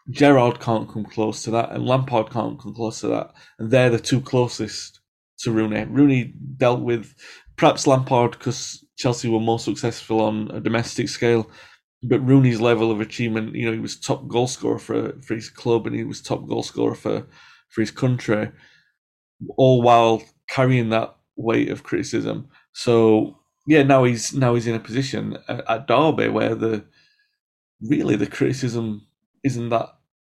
Gerrard can't come close to that, and Lampard can't come close to that, and they're the two closest to Rooney. Rooney dealt with perhaps Lampard because Chelsea were more successful on a domestic scale, but Rooney's level of achievement, you know, he was top goal scorer for for his club, and he was top goal scorer for for his country, all while carrying that weight of criticism. So yeah, now he's now he's in a position at, at Derby where the really the criticism isn't that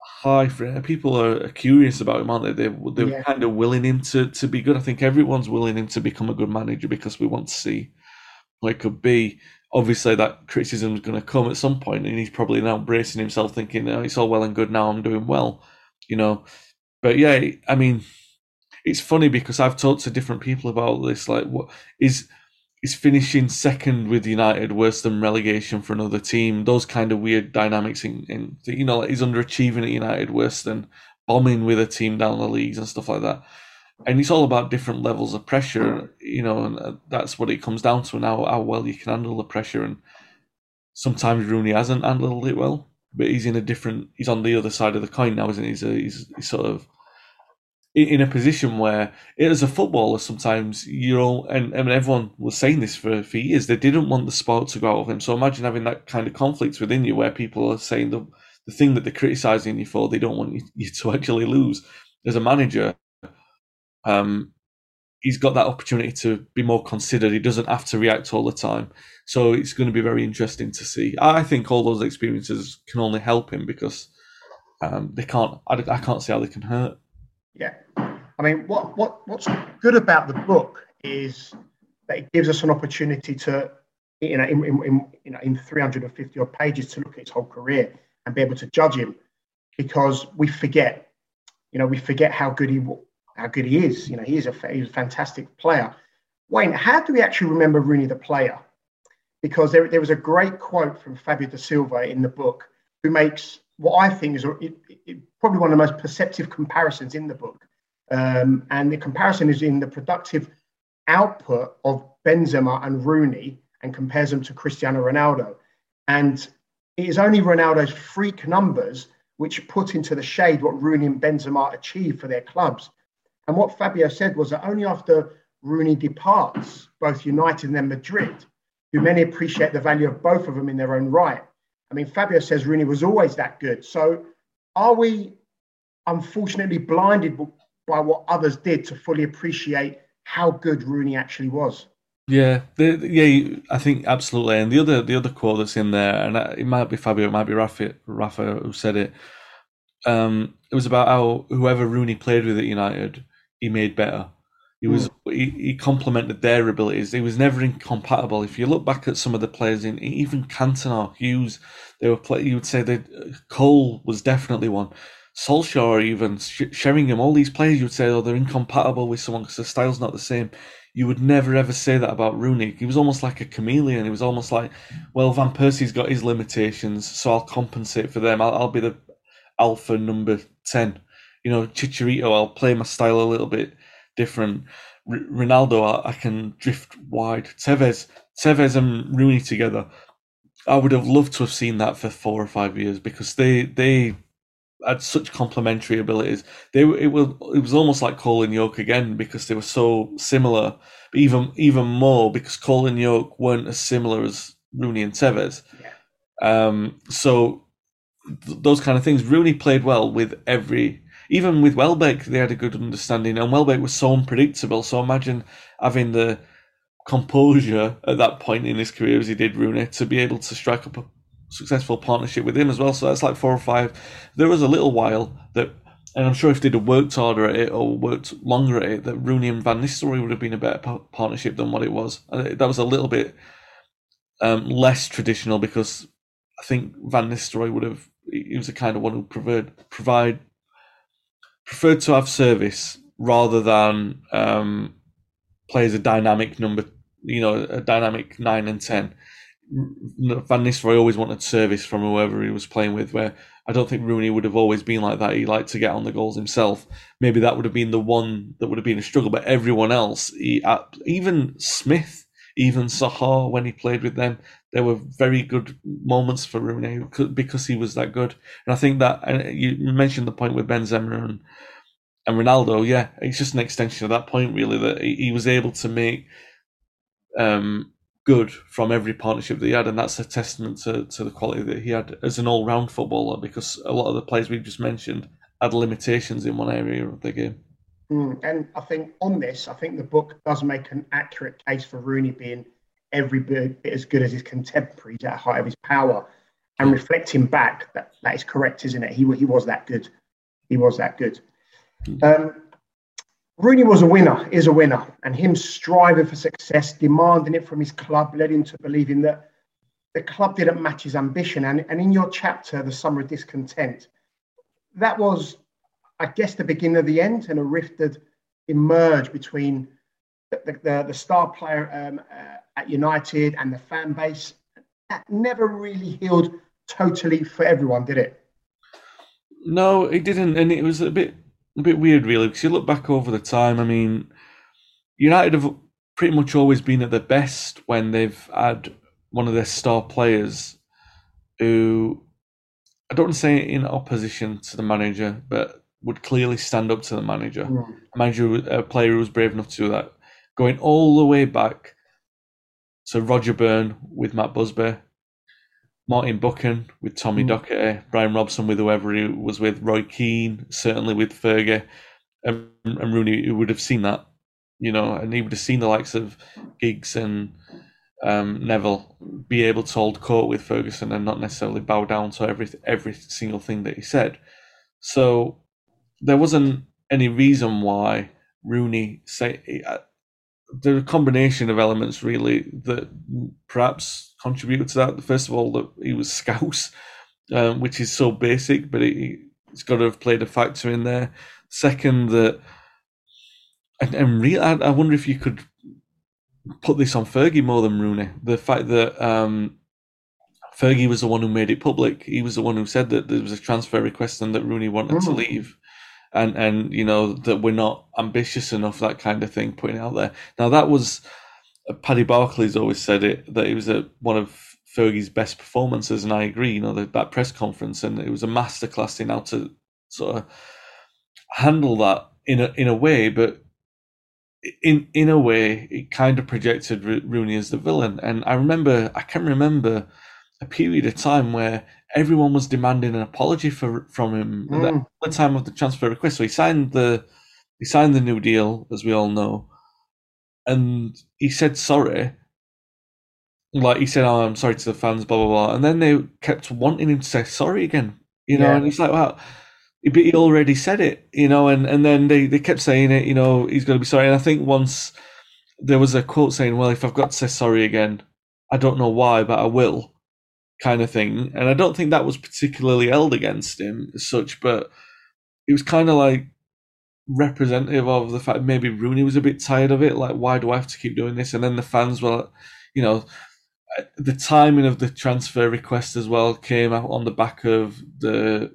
high for him. People are curious about him, aren't they? They they're yeah. kind of willing him to to be good. I think everyone's willing him to become a good manager because we want to see what it could be. Obviously, that criticism is going to come at some point, and he's probably now bracing himself, thinking, oh, "It's all well and good. Now I'm doing well," you know. But yeah, I mean, it's funny because I've talked to different people about this. Like, what is is finishing second with United worse than relegation for another team. Those kind of weird dynamics in, in you know, like he's underachieving at United worse than bombing with a team down the leagues and stuff like that. And it's all about different levels of pressure, you know, and uh, that's what it comes down to now how well you can handle the pressure. And sometimes Rooney hasn't handled it well, but he's in a different, he's on the other side of the coin now, isn't he? He's, a, he's, he's sort of in a position where, as a footballer, sometimes you know, and, and everyone was saying this for, for years, they didn't want the sport to go out of him. So imagine having that kind of conflict within you where people are saying the, the thing that they're criticizing you for, they don't want you, you to actually lose. As a manager, um, he's got that opportunity to be more considered. He doesn't have to react all the time. So it's going to be very interesting to see. I think all those experiences can only help him because um, they can't. I, I can't see how they can hurt. Yeah. I mean, what, what, what's good about the book is that it gives us an opportunity to, you know, in, in, in, you know, in 350 odd pages to look at his whole career and be able to judge him because we forget, you know, we forget how good he how good he is. You know, he is a, he's a fantastic player. Wayne, how do we actually remember Rooney the player? Because there, there was a great quote from Fabio da Silva in the book who makes what I think is it, it, probably one of the most perceptive comparisons in the book. Um, and the comparison is in the productive output of Benzema and Rooney and compares them to Cristiano Ronaldo. And it is only Ronaldo's freak numbers which put into the shade what Rooney and Benzema achieved for their clubs. And what Fabio said was that only after Rooney departs both United and then Madrid do many appreciate the value of both of them in their own right. I mean, Fabio says Rooney was always that good. So are we unfortunately blinded by what others did to fully appreciate how good Rooney actually was? Yeah, the, yeah, I think absolutely. And the other the other quote that's in there, and it might be Fabio, it might be Rafa, Rafa who said it. Um, it was about how whoever Rooney played with at United, he made better. He was mm. he, he complemented their abilities. He was never incompatible. If you look back at some of the players in even Cantona, Hughes, they were play, you would say that uh, Cole was definitely one. Solskjaer, even Sheringham, all these players, you would say, oh, they're incompatible with someone because the style's not the same. You would never ever say that about Rooney. He was almost like a chameleon. He was almost like, well, Van Persie's got his limitations, so I'll compensate for them. I'll, I'll be the alpha number 10. You know, Chicharito, I'll play my style a little bit different. R- Ronaldo, I, I, can drift wide. Tevez, Tevez and Rooney together. I would have loved to have seen that for four or five years because they they had such complementary abilities. They it was it was almost like Cole and Yorke again because they were so similar, even even more because Cole and Yorke weren't as similar as Rooney and Tevez. Yeah. Um, so th- those kind of things. Rooney played well with every. Even with Welbeck, they had a good understanding, and Welbeck was so unpredictable. So imagine having the composure at that point in his career as he did Rooney to be able to strike up a successful partnership with him as well. So that's like four or five. There was a little while that, and I'm sure if they'd have worked harder at it or worked longer at it, that Rooney and Van Nistelrooy would have been a better partnership than what it was. And that was a little bit um, less traditional because I think Van Nistelrooy would have. He was the kind of one who preferred provide preferred to have service rather than um, play as a dynamic number. You know, a dynamic nine and ten Van Nistelrooy always wanted service from whoever he was playing with. Where I don't think Rooney would have always been like that. He liked to get on the goals himself. Maybe that would have been the one that would have been a struggle. But everyone else, he, even Smith, even Saha, when he played with them, there were very good moments for Rooney because he was that good. And I think that you mentioned the point with Benzema and and Ronaldo. Yeah, it's just an extension of that point, really, that he was able to make. Um, good from every partnership that he had, and that's a testament to, to the quality that he had as an all round footballer. Because a lot of the players we just mentioned had limitations in one area of the game. Mm, and I think on this, I think the book does make an accurate case for Rooney being every bit as good as his contemporaries at height of his power. And reflecting back, that, that is correct, isn't it? He, he was that good. He was that good. Hmm. Um, Rooney was a winner, is a winner, and him striving for success, demanding it from his club, led him to believing that the club didn't match his ambition. And, and in your chapter, The Summer of Discontent, that was, I guess, the beginning of the end, and a rift that emerged between the, the, the star player um, uh, at United and the fan base. That never really healed totally for everyone, did it? No, it didn't, and it was a bit a bit weird, really, because you look back over the time. I mean, United have pretty much always been at their best when they've had one of their star players who I don't want to say in opposition to the manager, but would clearly stand up to the manager. Mm. A manager, a player who was brave enough to do that, going all the way back to Roger Byrne with Matt Busby, Martin Buchan with Tommy mm. Docherty, Brian Robson with whoever he was with, Roy Keane, certainly with Fergie, and, and Rooney, who would have seen that, you know, and he would have seen the likes of Giggs and um, Neville be able to hold court with Ferguson and not necessarily bow down to every every single thing that he said. So there wasn't any reason why Rooney say there are a combination of elements really that perhaps contributed to that. First of all, that he was Scouse, um, which is so basic, but it, has got to have played a factor in there. Second, that and, and I, I, wonder if you could put this on Fergie more than Rooney. The fact that um, Fergie was the one who made it public. He was the one who said that there was a transfer request and that Rooney wanted mm. to leave. And and you know that we're not ambitious enough, that kind of thing, putting out there. Now that was uh, Paddy Barclay's always said it that it was a, one of Fergie's best performances, and I agree. You know, the, that press conference, and it was a masterclass in how to sort of handle that in a in a way, but in in a way, it kind of projected Rooney as the villain. And I remember, I can remember a period of time where everyone was demanding an apology for from him mm. at the time of the transfer request. So he signed the he signed the new deal, as we all know, and he said sorry. Like he said, "Oh, I'm sorry to the fans," blah blah blah, and then they kept wanting him to say sorry again. You know, yeah. and he's like, "Well." but he already said it, you know, and, and then they, they kept saying it, you know, he's going to be sorry. And I think once there was a quote saying, well, if I've got to say sorry again, I don't know why, but I will, kind of thing. And I don't think that was particularly held against him as such, but it was kind of like representative of the fact maybe Rooney was a bit tired of it. Like, why do I have to keep doing this? And then the fans were, you know, the timing of the transfer request as well came out on the back of the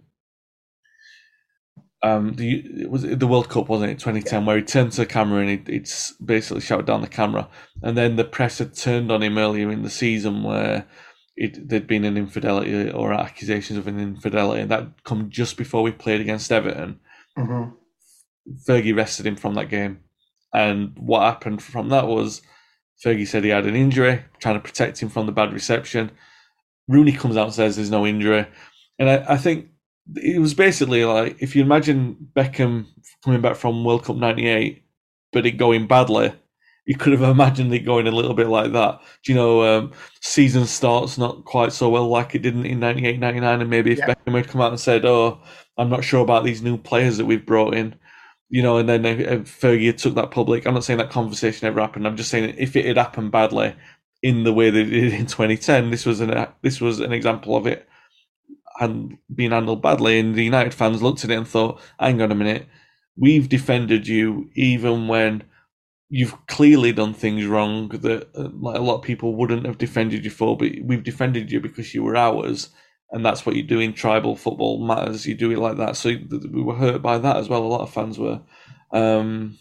um, the was it the World Cup wasn't it 2010 yeah. where he turned to the camera and he basically shouted down the camera, and then the press had turned on him earlier in the season where it there'd been an infidelity or accusations of an infidelity, and that come just before we played against Everton. Mm-hmm. Fergie rested him from that game, and what happened from that was Fergie said he had an injury, trying to protect him from the bad reception. Rooney comes out and says there's no injury, and I, I think it was basically like if you imagine Beckham coming back from World Cup '98, but it going badly, you could have imagined it going a little bit like that. Do you know, um, season starts not quite so well like it didn't in 98, 99, and maybe if yeah. Beckham had come out and said, "Oh, I'm not sure about these new players that we've brought in," you know, and then Fergie took that public. I'm not saying that conversation ever happened. I'm just saying if it had happened badly in the way that it did in 2010, this was an this was an example of it and being handled badly, and the United fans looked at it and thought, "Hang on a minute, we've defended you even when." You've clearly done things wrong that uh, like a lot of people wouldn't have defended you for, but we've defended you because you were ours, and that's what you do in tribal football matters. You do it like that. So we were hurt by that as well. A lot of fans were, um,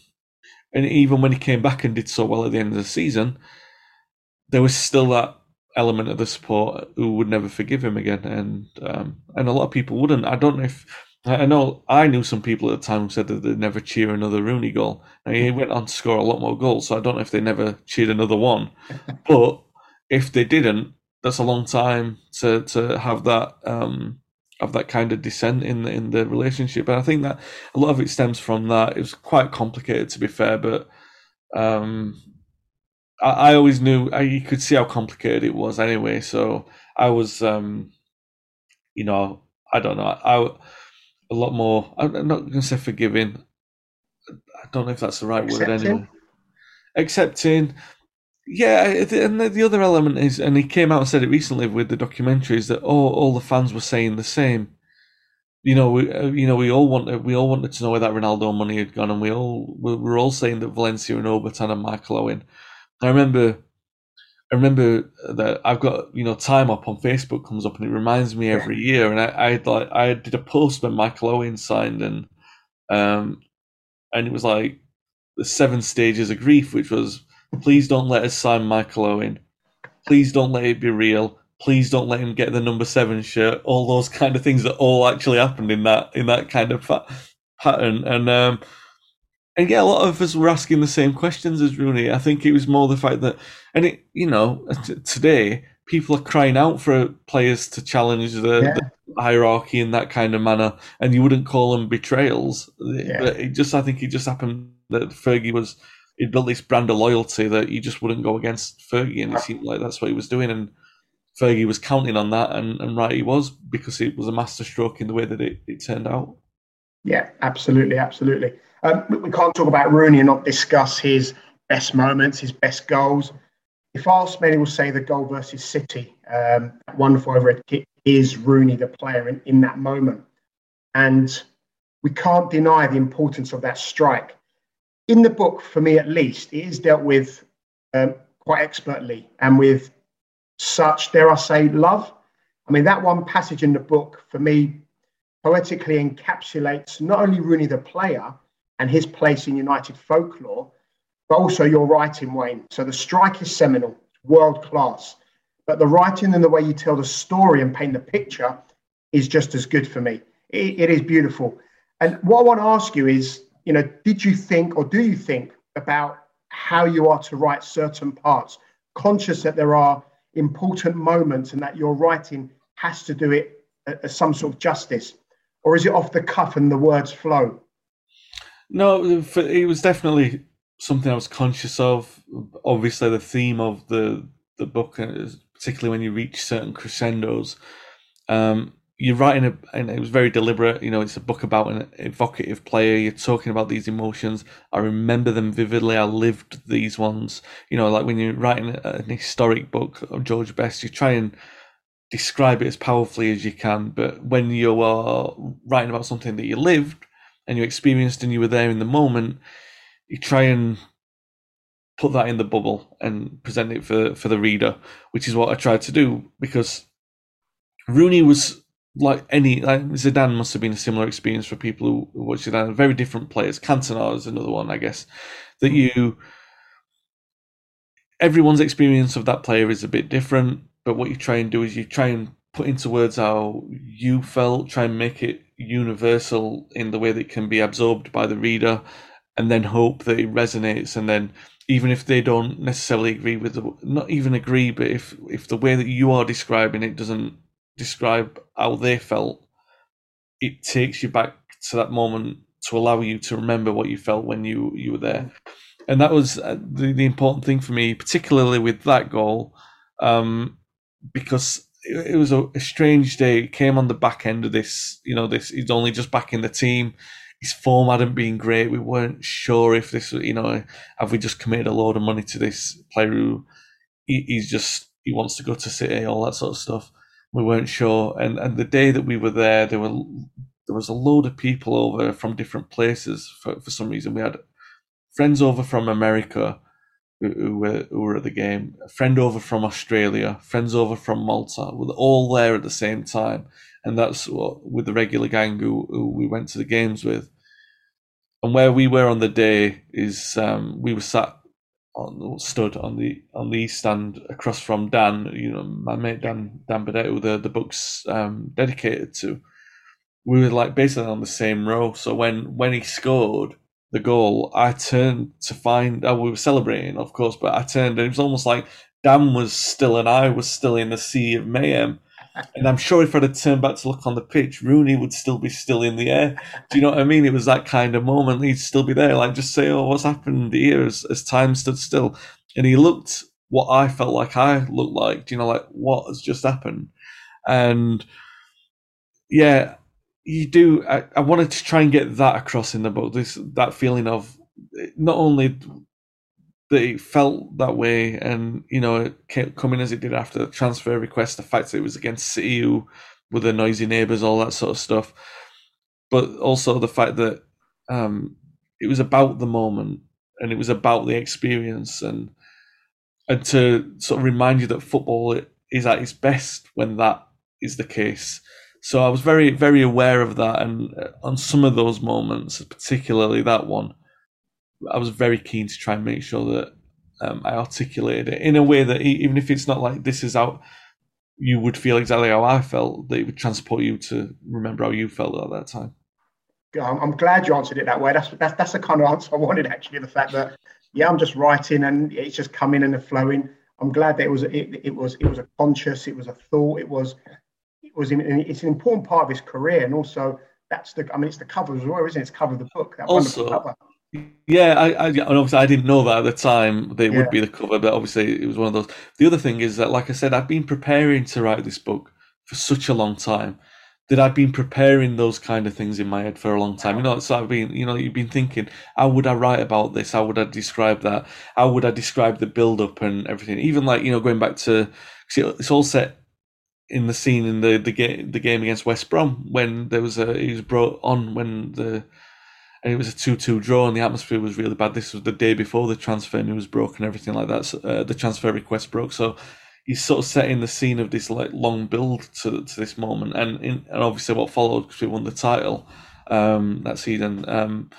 and even when he came back and did so well at the end of the season, there was still that element of the support who would never forgive him again, and um, and a lot of people wouldn't. I don't know if I know I knew some people at the time who said that they'd never cheer another Rooney goal. And he went on to score a lot more goals, so I don't know if they never cheered another one. but if they didn't, that's a long time to to have that um, have that kind of descent in the, in the relationship. And I think that a lot of it stems from that. It was quite complicated, to be fair, but um, I, I always knew I, you could see how complicated it was anyway. So I was, um, you know, I don't know, I a lot more. I'm not going to say forgiving. I don't know if that's the right Accepting. word anymore. Accepting. Yeah, and the other element is, and he came out and said it recently with the documentaries that all all the fans were saying the same. You know, we uh, you know we all wanted we all wanted to know where that Ronaldo money had gone, and we all we were all saying that Valencia and Obertan and Michael Owen I remember, I remember that I've got you know time up on Facebook comes up and it reminds me every year, and I, I like I did a post when Michael Owen signed, and um, and it was like the seven stages of grief, which was please don't let us sign Michael Owen, please don't let it be real, please don't let him get the number seven shirt, all those kind of things that all actually happened in that in that kind of fa- pattern, and um, and yeah, a lot of us were asking the same questions as Rooney. I think it was more the fact that, and it, you know, t- today people are crying out for players to challenge the, yeah. the, hierarchy in that kind of manner, and you wouldn't call them betrayals. Yeah. But it just, I think, it just happened that Fergie was, he built this brand of loyalty that you just wouldn't go against Fergie, and it seemed like that's what he was doing, and Fergie was counting on that, and, and right he was because it was a masterstroke in the way that it, it turned out. Yeah, absolutely, absolutely. Um, we can't talk about Rooney and not discuss his best moments, his best goals. If asked, many will say the goal versus City, um, wonderful overhead kick, is Rooney the player in, in that moment. And we can't deny the importance of that strike. In the book, for me at least, it is dealt with um, quite expertly and with such, dare I say, love. I mean, that one passage in the book, for me, poetically encapsulates not only Rooney the player, and his place in United folklore, but also your writing, Wayne. So the strike is seminal, world class, but the writing and the way you tell the story and paint the picture is just as good for me. it, it is beautiful. And what I want to ask you is, you know, did you think or do you think about how you are to write certain parts, conscious that there are important moments and that your writing has to do it as some sort of justice? Or is it off the cuff and the words flow? No, it was definitely something I was conscious of. Obviously, the theme of the the book, uh, particularly when you reach certain crescendos, um, you're writing a, and it was very deliberate. You know, it's a book about an evocative player. You're talking about these emotions. I remember them vividly. I lived these ones. You know, like when you're writing an historic book of George Best, you try and describe it as powerfully as you can. But when you are writing about something that you lived and you experienced and you were there in the moment, you try and put that in the bubble and present it for, for the reader, which is what I tried to do because Rooney was like any like Zidane must have been a similar experience for people who, who watch Zidane. Very different players. Cantona is another one, I guess. That hmm. you everyone's experience of that player is a bit different, but what you try and do is you try and put into words how you felt, try and make it universal in the way that it can be absorbed by the reader, and then hope that it resonates. And then even if they don't necessarily agree with the, not even agree, but if if the way that you are describing it doesn't describe how they felt, it takes you back to that moment to allow you to remember what you felt when you you were there. And that was uh, the, the important thing for me, particularly with that goal, um, because it, was a, a, strange day. It came on the back end of this, you know, this he's only just back in the team. His form hadn't been great. We weren't sure if this, you know, have we just committed a load of money to this player who he, he's just he wants to go to City, all that sort of stuff we weren't sure. And and the day that we were there, there were there was a load of people over from different places for, for some reason. We had friends over from America who, who, were who were at the game, a friend over from Australia, friends over from Malta, were all there at the same time. And that's what with the regular gang who, who we went to the games with. And where we were on the day is um, we were sat on, stood on the on the east stand across from Dan, you know, my mate Dan Dan Burdett, who the the book's um, dedicated to. We were like basically on the same row. So when when he scored the goal, I turned to find. Oh, we were celebrating, of course, but I turned and it was almost like Dan was still and I was still in the sea of mayhem. And I'm sure if I'd have turned back to look on the pitch, Rooney would still be still in the air. Do you know what I mean? It was that kind of moment. He'd still be there, like just say, "Oh, what's happened here?" As, as time stood still, and he looked what I felt like I looked like. Do you know, like what has just happened? And yeah, you do. I, I wanted to try and get that across in the book. This that feeling of not only that it felt that way, and you know, it came, coming as it did after the transfer request, the fact that it was against City, who with the noisy neighbours, all that sort of stuff, but also the fact that um, it was about the moment and it was about the experience, and and to sort of remind you that football is at its best when that is the case. So I was very, very aware of that, and uh, on some of those moments, particularly that one, I was very keen to try and make sure that um, I articulated it in a way that even if it's not like this is out, you would feel exactly how I felt. That it would transport you to remember how you felt at that time. I'm glad you answered it that way. That's that's that's the kind of answer I wanted actually. The fact that yeah, I'm just writing and it's just coming and flowing. I'm glad that it was it, it was it was a conscious, it was a thought, it was was it's an important part of his career, and also that's the I mean it's the cover as well, isn't it? It's cover of the book. That also, cover. Yeah, I, I, and obviously I didn't know that at the time they yeah. would be the cover, but obviously it was one of those. The other thing is that, like I said, I've been preparing to write this book for such a long time that I've been preparing those kind of things in my head for a long time. You know, so I've been, you know, you've been thinking, how would I write about this? How would I describe that? How would I describe the build up and everything? Even like, you know, going back to, it's all set in the scene in the the game the game against West Brom when there was a he was brought on when the and it was a 2 2 draw, and the atmosphere was really bad. This was the day before the transfer news broke and everything like that. So, uh, the transfer request broke. So he's sort of setting the scene of this like long build to to this moment, and in, and obviously what followed because we won the title um, that season. Um,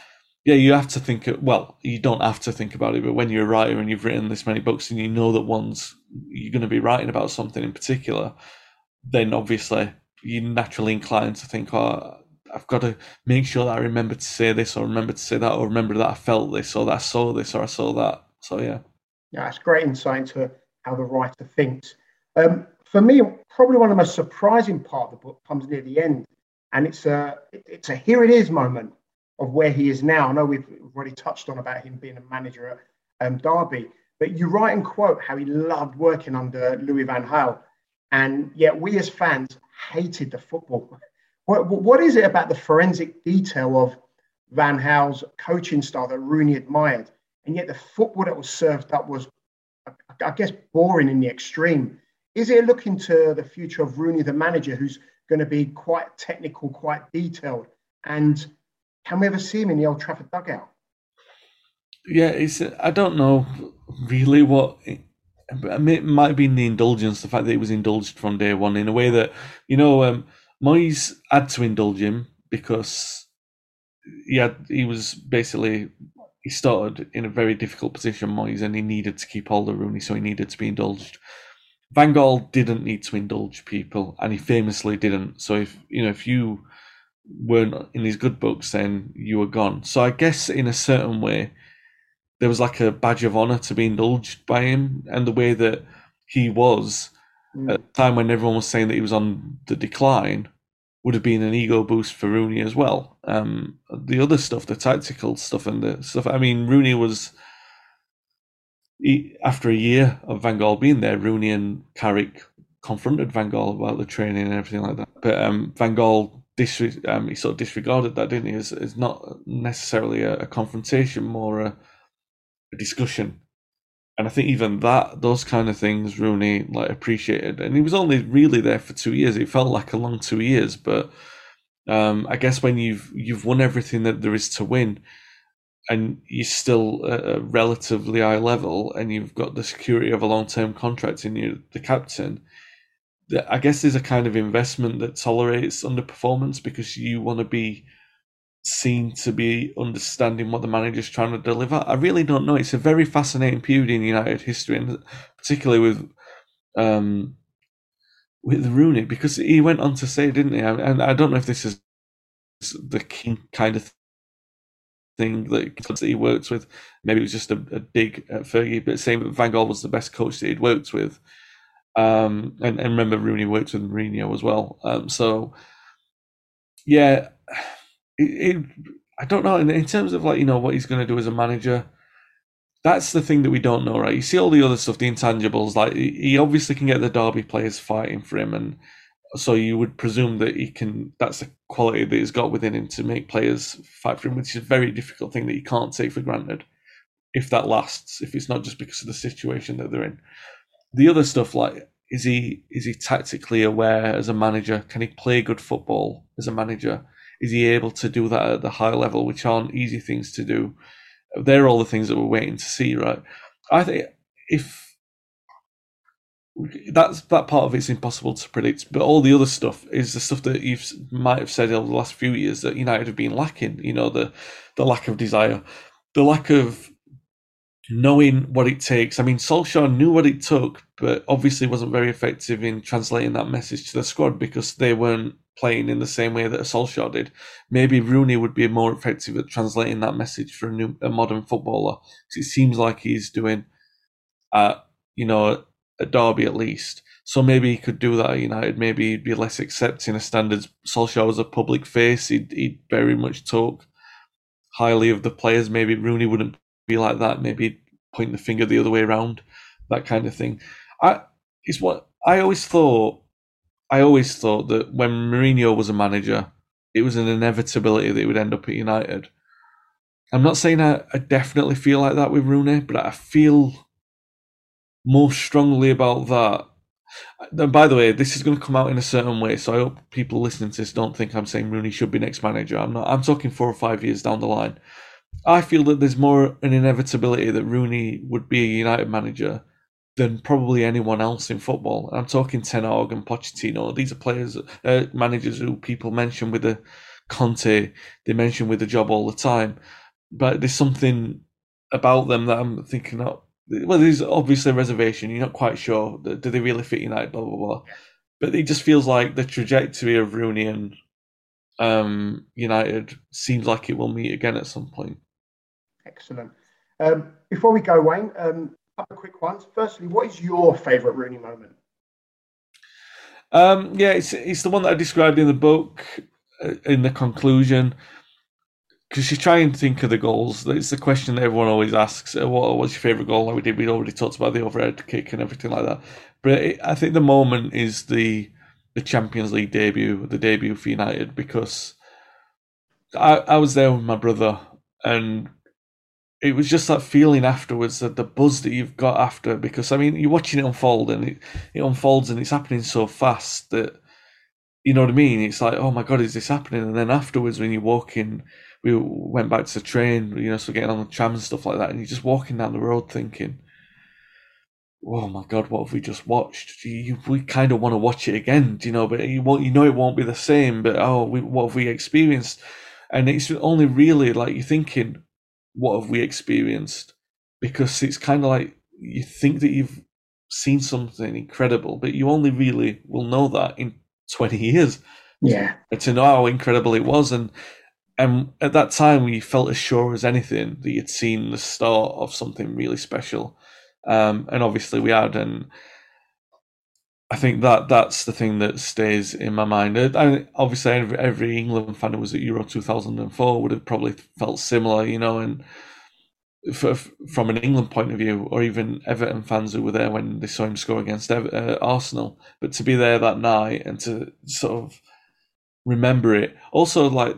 yeah, you have to think. Well, you don't have to think about it, but when you're a writer and you've written this many books and you know that one's you're going to be writing about something in particular, then obviously you're naturally inclined to think, oh, I've got to make sure that I remember to say this or remember to say that or remember that I felt this or that I saw this or I saw that. So yeah. Yeah, that's great insight into how the writer thinks. Um, for me, probably one of the most surprising part of the book comes near the end, and it's a it's a here it is moment of where he is now. I know we've already touched on about him being a manager at um, Derby, but you write and quote how he loved working under Louis Van Gaal, and yet we as fans hated the football. What, what is it about the forensic detail of Van Gaal's coaching style that Rooney admired, and yet the football that was served up was, I guess, boring in the extreme? Is it looking to the future of Rooney, the manager, who's going to be quite technical, quite detailed, and can we ever see him in the Old Trafford dugout? Yeah, it's. I don't know really what. It might have been the indulgence, the fact that he was indulged from day one in a way that you know. Um, Moyes had to indulge him because he had he was basically he started in a very difficult position, Moyes, and he needed to keep hold of Rooney, so he needed to be indulged. Van Gaal didn't need to indulge people, and he famously didn't. So if you know if you weren't in his good books, then you were gone. So I guess in a certain way, there was like a badge of honor to be indulged by him, and the way that he was mm. at the time when everyone was saying that he was on the decline would have been an ego boost for Rooney as well. Um, the other stuff, the tactical stuff, and the stuff. I mean, Rooney was. He, after a year of Van Gaal being there, Rooney and Carrick confronted Van Gaal about the training and everything like that. But um, Van Gaal disre- um, he sort of disregarded that, didn't he? It's, it's not necessarily a, a confrontation, more a, a, discussion. And I think even that, those kind of things, Rooney like appreciated. And he was only really there for two years. It felt like a long two years, but um, I guess when you've you've won everything that there is to win, and you're still at a relatively high level, and you've got the security of a long term contract in you're the captain I guess there's a kind of investment that tolerates underperformance because you want to be seen to be understanding what the manager's trying to deliver. I really don't know. It's a very fascinating period in United history, and particularly with um, with Rooney, because he went on to say, didn't he? And I don't know if this is the kind of thing that he worked with. Maybe it was just a, a dig at Fergie, but saying that Van Gaal was the best coach that he'd worked with. Um, and, and remember, Rooney worked with Mourinho as well. Um, so, yeah, it, it, I don't know. In, in terms of like you know what he's going to do as a manager, that's the thing that we don't know, right? You see all the other stuff, the intangibles. Like he obviously can get the Derby players fighting for him, and so you would presume that he can. That's a quality that he's got within him to make players fight for him, which is a very difficult thing that you can't take for granted. If that lasts, if it's not just because of the situation that they're in the other stuff like is he is he tactically aware as a manager? Can he play good football as a manager? Is he able to do that at the high level, which aren't easy things to do? They're all the things that we're waiting to see, right? I think if that's that part of it's impossible to predict, but all the other stuff is the stuff that you might have said over the last few years that United have been lacking. You know, the the lack of desire, the lack of knowing what it takes. I mean, Solskjaer knew what it took, but obviously wasn't very effective in translating that message to the squad because they weren't playing in the same way that Solskjaer did. Maybe Rooney would be more effective at translating that message for a, new, a modern footballer. because It seems like he's doing, uh, you know, a Derby at least. So maybe he could do that at United. Maybe he'd be less accepting of standards. Solskjaer was a public face. He'd, he'd very much talk highly of the players. Maybe Rooney wouldn't be like that, maybe point the finger the other way around, that kind of thing. I is what I always thought. I always thought that when Mourinho was a manager, it was an inevitability that he would end up at United. I'm not saying I, I definitely feel like that with Rooney, but I feel more strongly about that. And by the way, this is going to come out in a certain way, so I hope people listening to this don't think I'm saying Rooney should be next manager. I'm not. I'm talking four or five years down the line. I feel that there's more an inevitability that Rooney would be a United manager than probably anyone else in football. I'm talking Ten Hag and Pochettino. These are players, uh, managers who people mention with the Conte, they mention with the job all the time. but there's something about them that I'm thinking of. Well, there's obviously a reservation. You're not quite sure. Do they really fit United? Blah blah blah. But it just feels like the trajectory of Rooney and um, United seems like it will meet again at some point. Excellent. Um, before we go, Wayne, um, couple of quick ones. Firstly, what is your favourite Rooney moment? Um, yeah, it's it's the one that I described in the book uh, in the conclusion. Because you try and think of the goals. It's the question that everyone always asks. uh, What was your favourite goal? Like we did, we already talked about the overhead kick and everything like that. But it, I think the moment is the the Champions League debut, the debut for United, because I, I was there with my brother, and it was just that feeling afterwards, that the buzz that you've got after. Because I mean, you're watching it unfold, and it, it unfolds, and it's happening so fast that you know what I mean. It's like, oh my god, is this happening? And then afterwards, when you're walking, we went back to the train, you know, so getting on the tram and stuff like that, and you're just walking down the road thinking oh my god, what have we just watched? You, we kind of want to watch it again, you know? But you won't, you know, it won't be the same. But oh, we, what have we experienced? And it's only really like you're thinking, what have we experienced? Because it's kind of like you think that you've seen something incredible, but you only really will know that in 20 years. Yeah. To know how incredible it was, and and at that time, we felt as sure as anything that you'd seen the start of something really special um, and obviously we had, and I think that that's the thing that stays in my mind. And obviously, every, every England fan who was at Euro 2004 would have probably felt similar, you know, and for, from an England point of view, or even Everton fans who were there when they saw him score against uh, Arsenal, but to be there that night and to sort of remember it. Also, like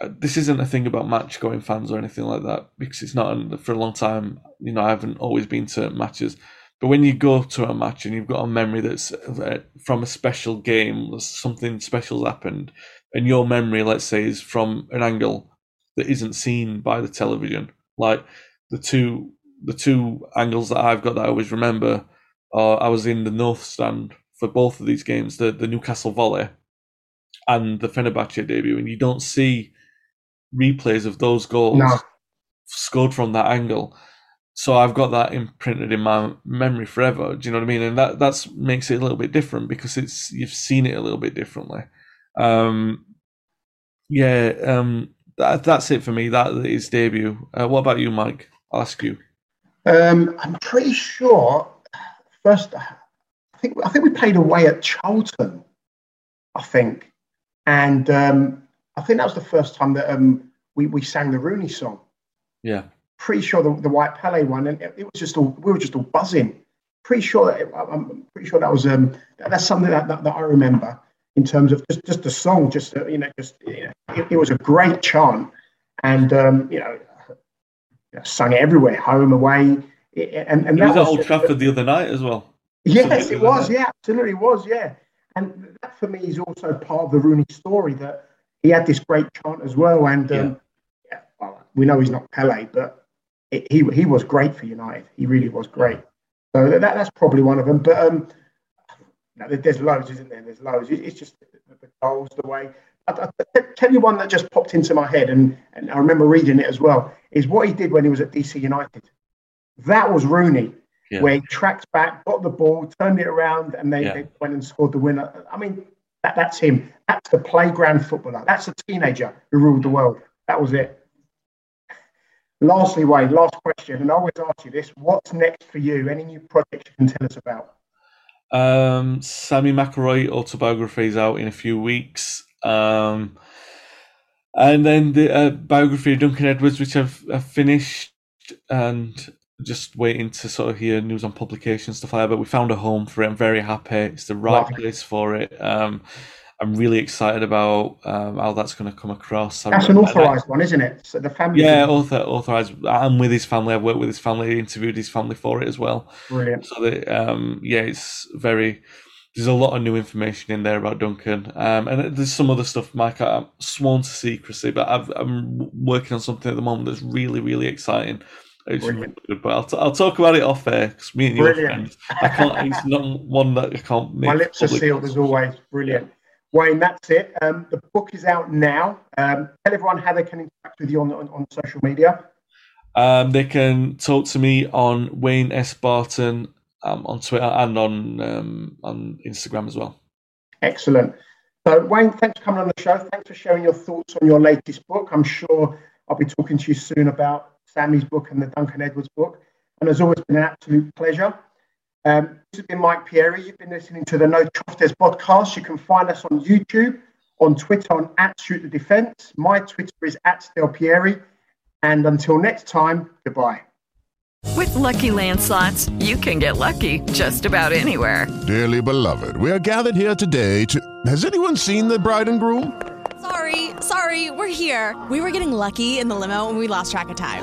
uh, this isn't a thing about match going fans or anything like that because it's not for a long time. You know, I haven't always been to matches, but when you go to a match and you've got a memory that's uh, from a special game, something special's happened, and your memory, let's say, is from an angle that isn't seen by the television, like the two the two angles that I've got that I always remember are I was in the north stand for both of these games, the the Newcastle volley and the Fenerbahce debut, and you don't see replays of those goals No. scored from that angle. So I've got that imprinted in my memory forever. Do you know what I mean? And that that's makes it a little bit different because it's you've seen it a little bit differently. Um, yeah, um, that, that's it for me. That is debut. Uh, what about you, Mike? I'll ask you. Um, I'm pretty sure. First, I think I think we played away at Charlton. I think, and um, I think that was the first time that um, we we sang the Rooney song. Yeah. Pretty sure the, the White Pele one, and it, it was just all we were just all buzzing. Pretty sure that it, I'm pretty sure that was um that, that's something that, that, that I remember in terms of just, just the song. Just uh, you know, just you know, it, it was a great chant, and um, you know, sung it everywhere, home away, and and was that at Old Trafford the other night as well. Yes, it was. Yeah, absolutely was. Yeah, and that for me is also part of the Rooney story that he had this great chant as well. And um, yeah. well, we know he's not Pele, but it, he he was great for United. He really was great. So that, that's probably one of them. But um, no, there's loads, isn't there? There's loads. It's just the, the goals, the way. I, I, tell you one that just popped into my head, and, and I remember reading it as well. Is what he did when he was at DC United. That was Rooney Yeah. where he tracked back, got the ball, turned it around, and they, Yeah. they went and scored the winner. I mean, that, that's him. That's the playground footballer. That's a teenager who ruled the world. That was it. Lastly, Wayne, last question, and I always ask you this: What's next for you? Any new projects you can tell us about? Um, Sammy McIlroy autobiography is out in a few weeks. Um, and then the uh, biography of Duncan Edwards, which I've, I've finished, and just waiting to sort of hear news on publication stuff like that. But we found a home for it. I'm very happy. It's the right Lovely. place for it. Um, I'm really excited about um, how that's going to come across. I- That's an I- authorised one, isn't it? So the family. Yeah, author, authorized. I'm with his family. I've worked with his family, interviewed his family for it as well. Brilliant. So that um, yeah, it's very. There's a lot of new information in there about Duncan, um, and there's some other stuff, Mike. I'm sworn to secrecy, but I've, I'm working on something at the moment that's really, really exciting. It's really good, but I'll, t- I'll talk about it off air because me and you are friends. I can't. It's not one that I can't. Make My lips are sealed as always. Brilliant. Wayne, that's it. Um, the book is out now. Um, tell everyone how they can interact with you on, on, on social media. Um, they can talk to me on Wayne S Barton um, on Twitter and on um, on Instagram as well. Excellent. So, Wayne, thanks for coming on the show. Thanks for sharing your thoughts on your latest book. I'm sure I'll be talking to you soon about Sammy's book and the Duncan Edwards book. And it's always been an absolute pleasure. Um, this has been Mike Pieri. You've been listening to the No Choftes podcast. You can find us on YouTube, on Twitter, on at Shoot the Defense. My Twitter is at Del Pieri. And until next time, goodbye. With LuckyLand Slots, you can get lucky just about anywhere. Dearly beloved, we are gathered here today to. Has anyone seen the bride and groom? Sorry, sorry, we're here. We were getting lucky in the limo and we lost track of time.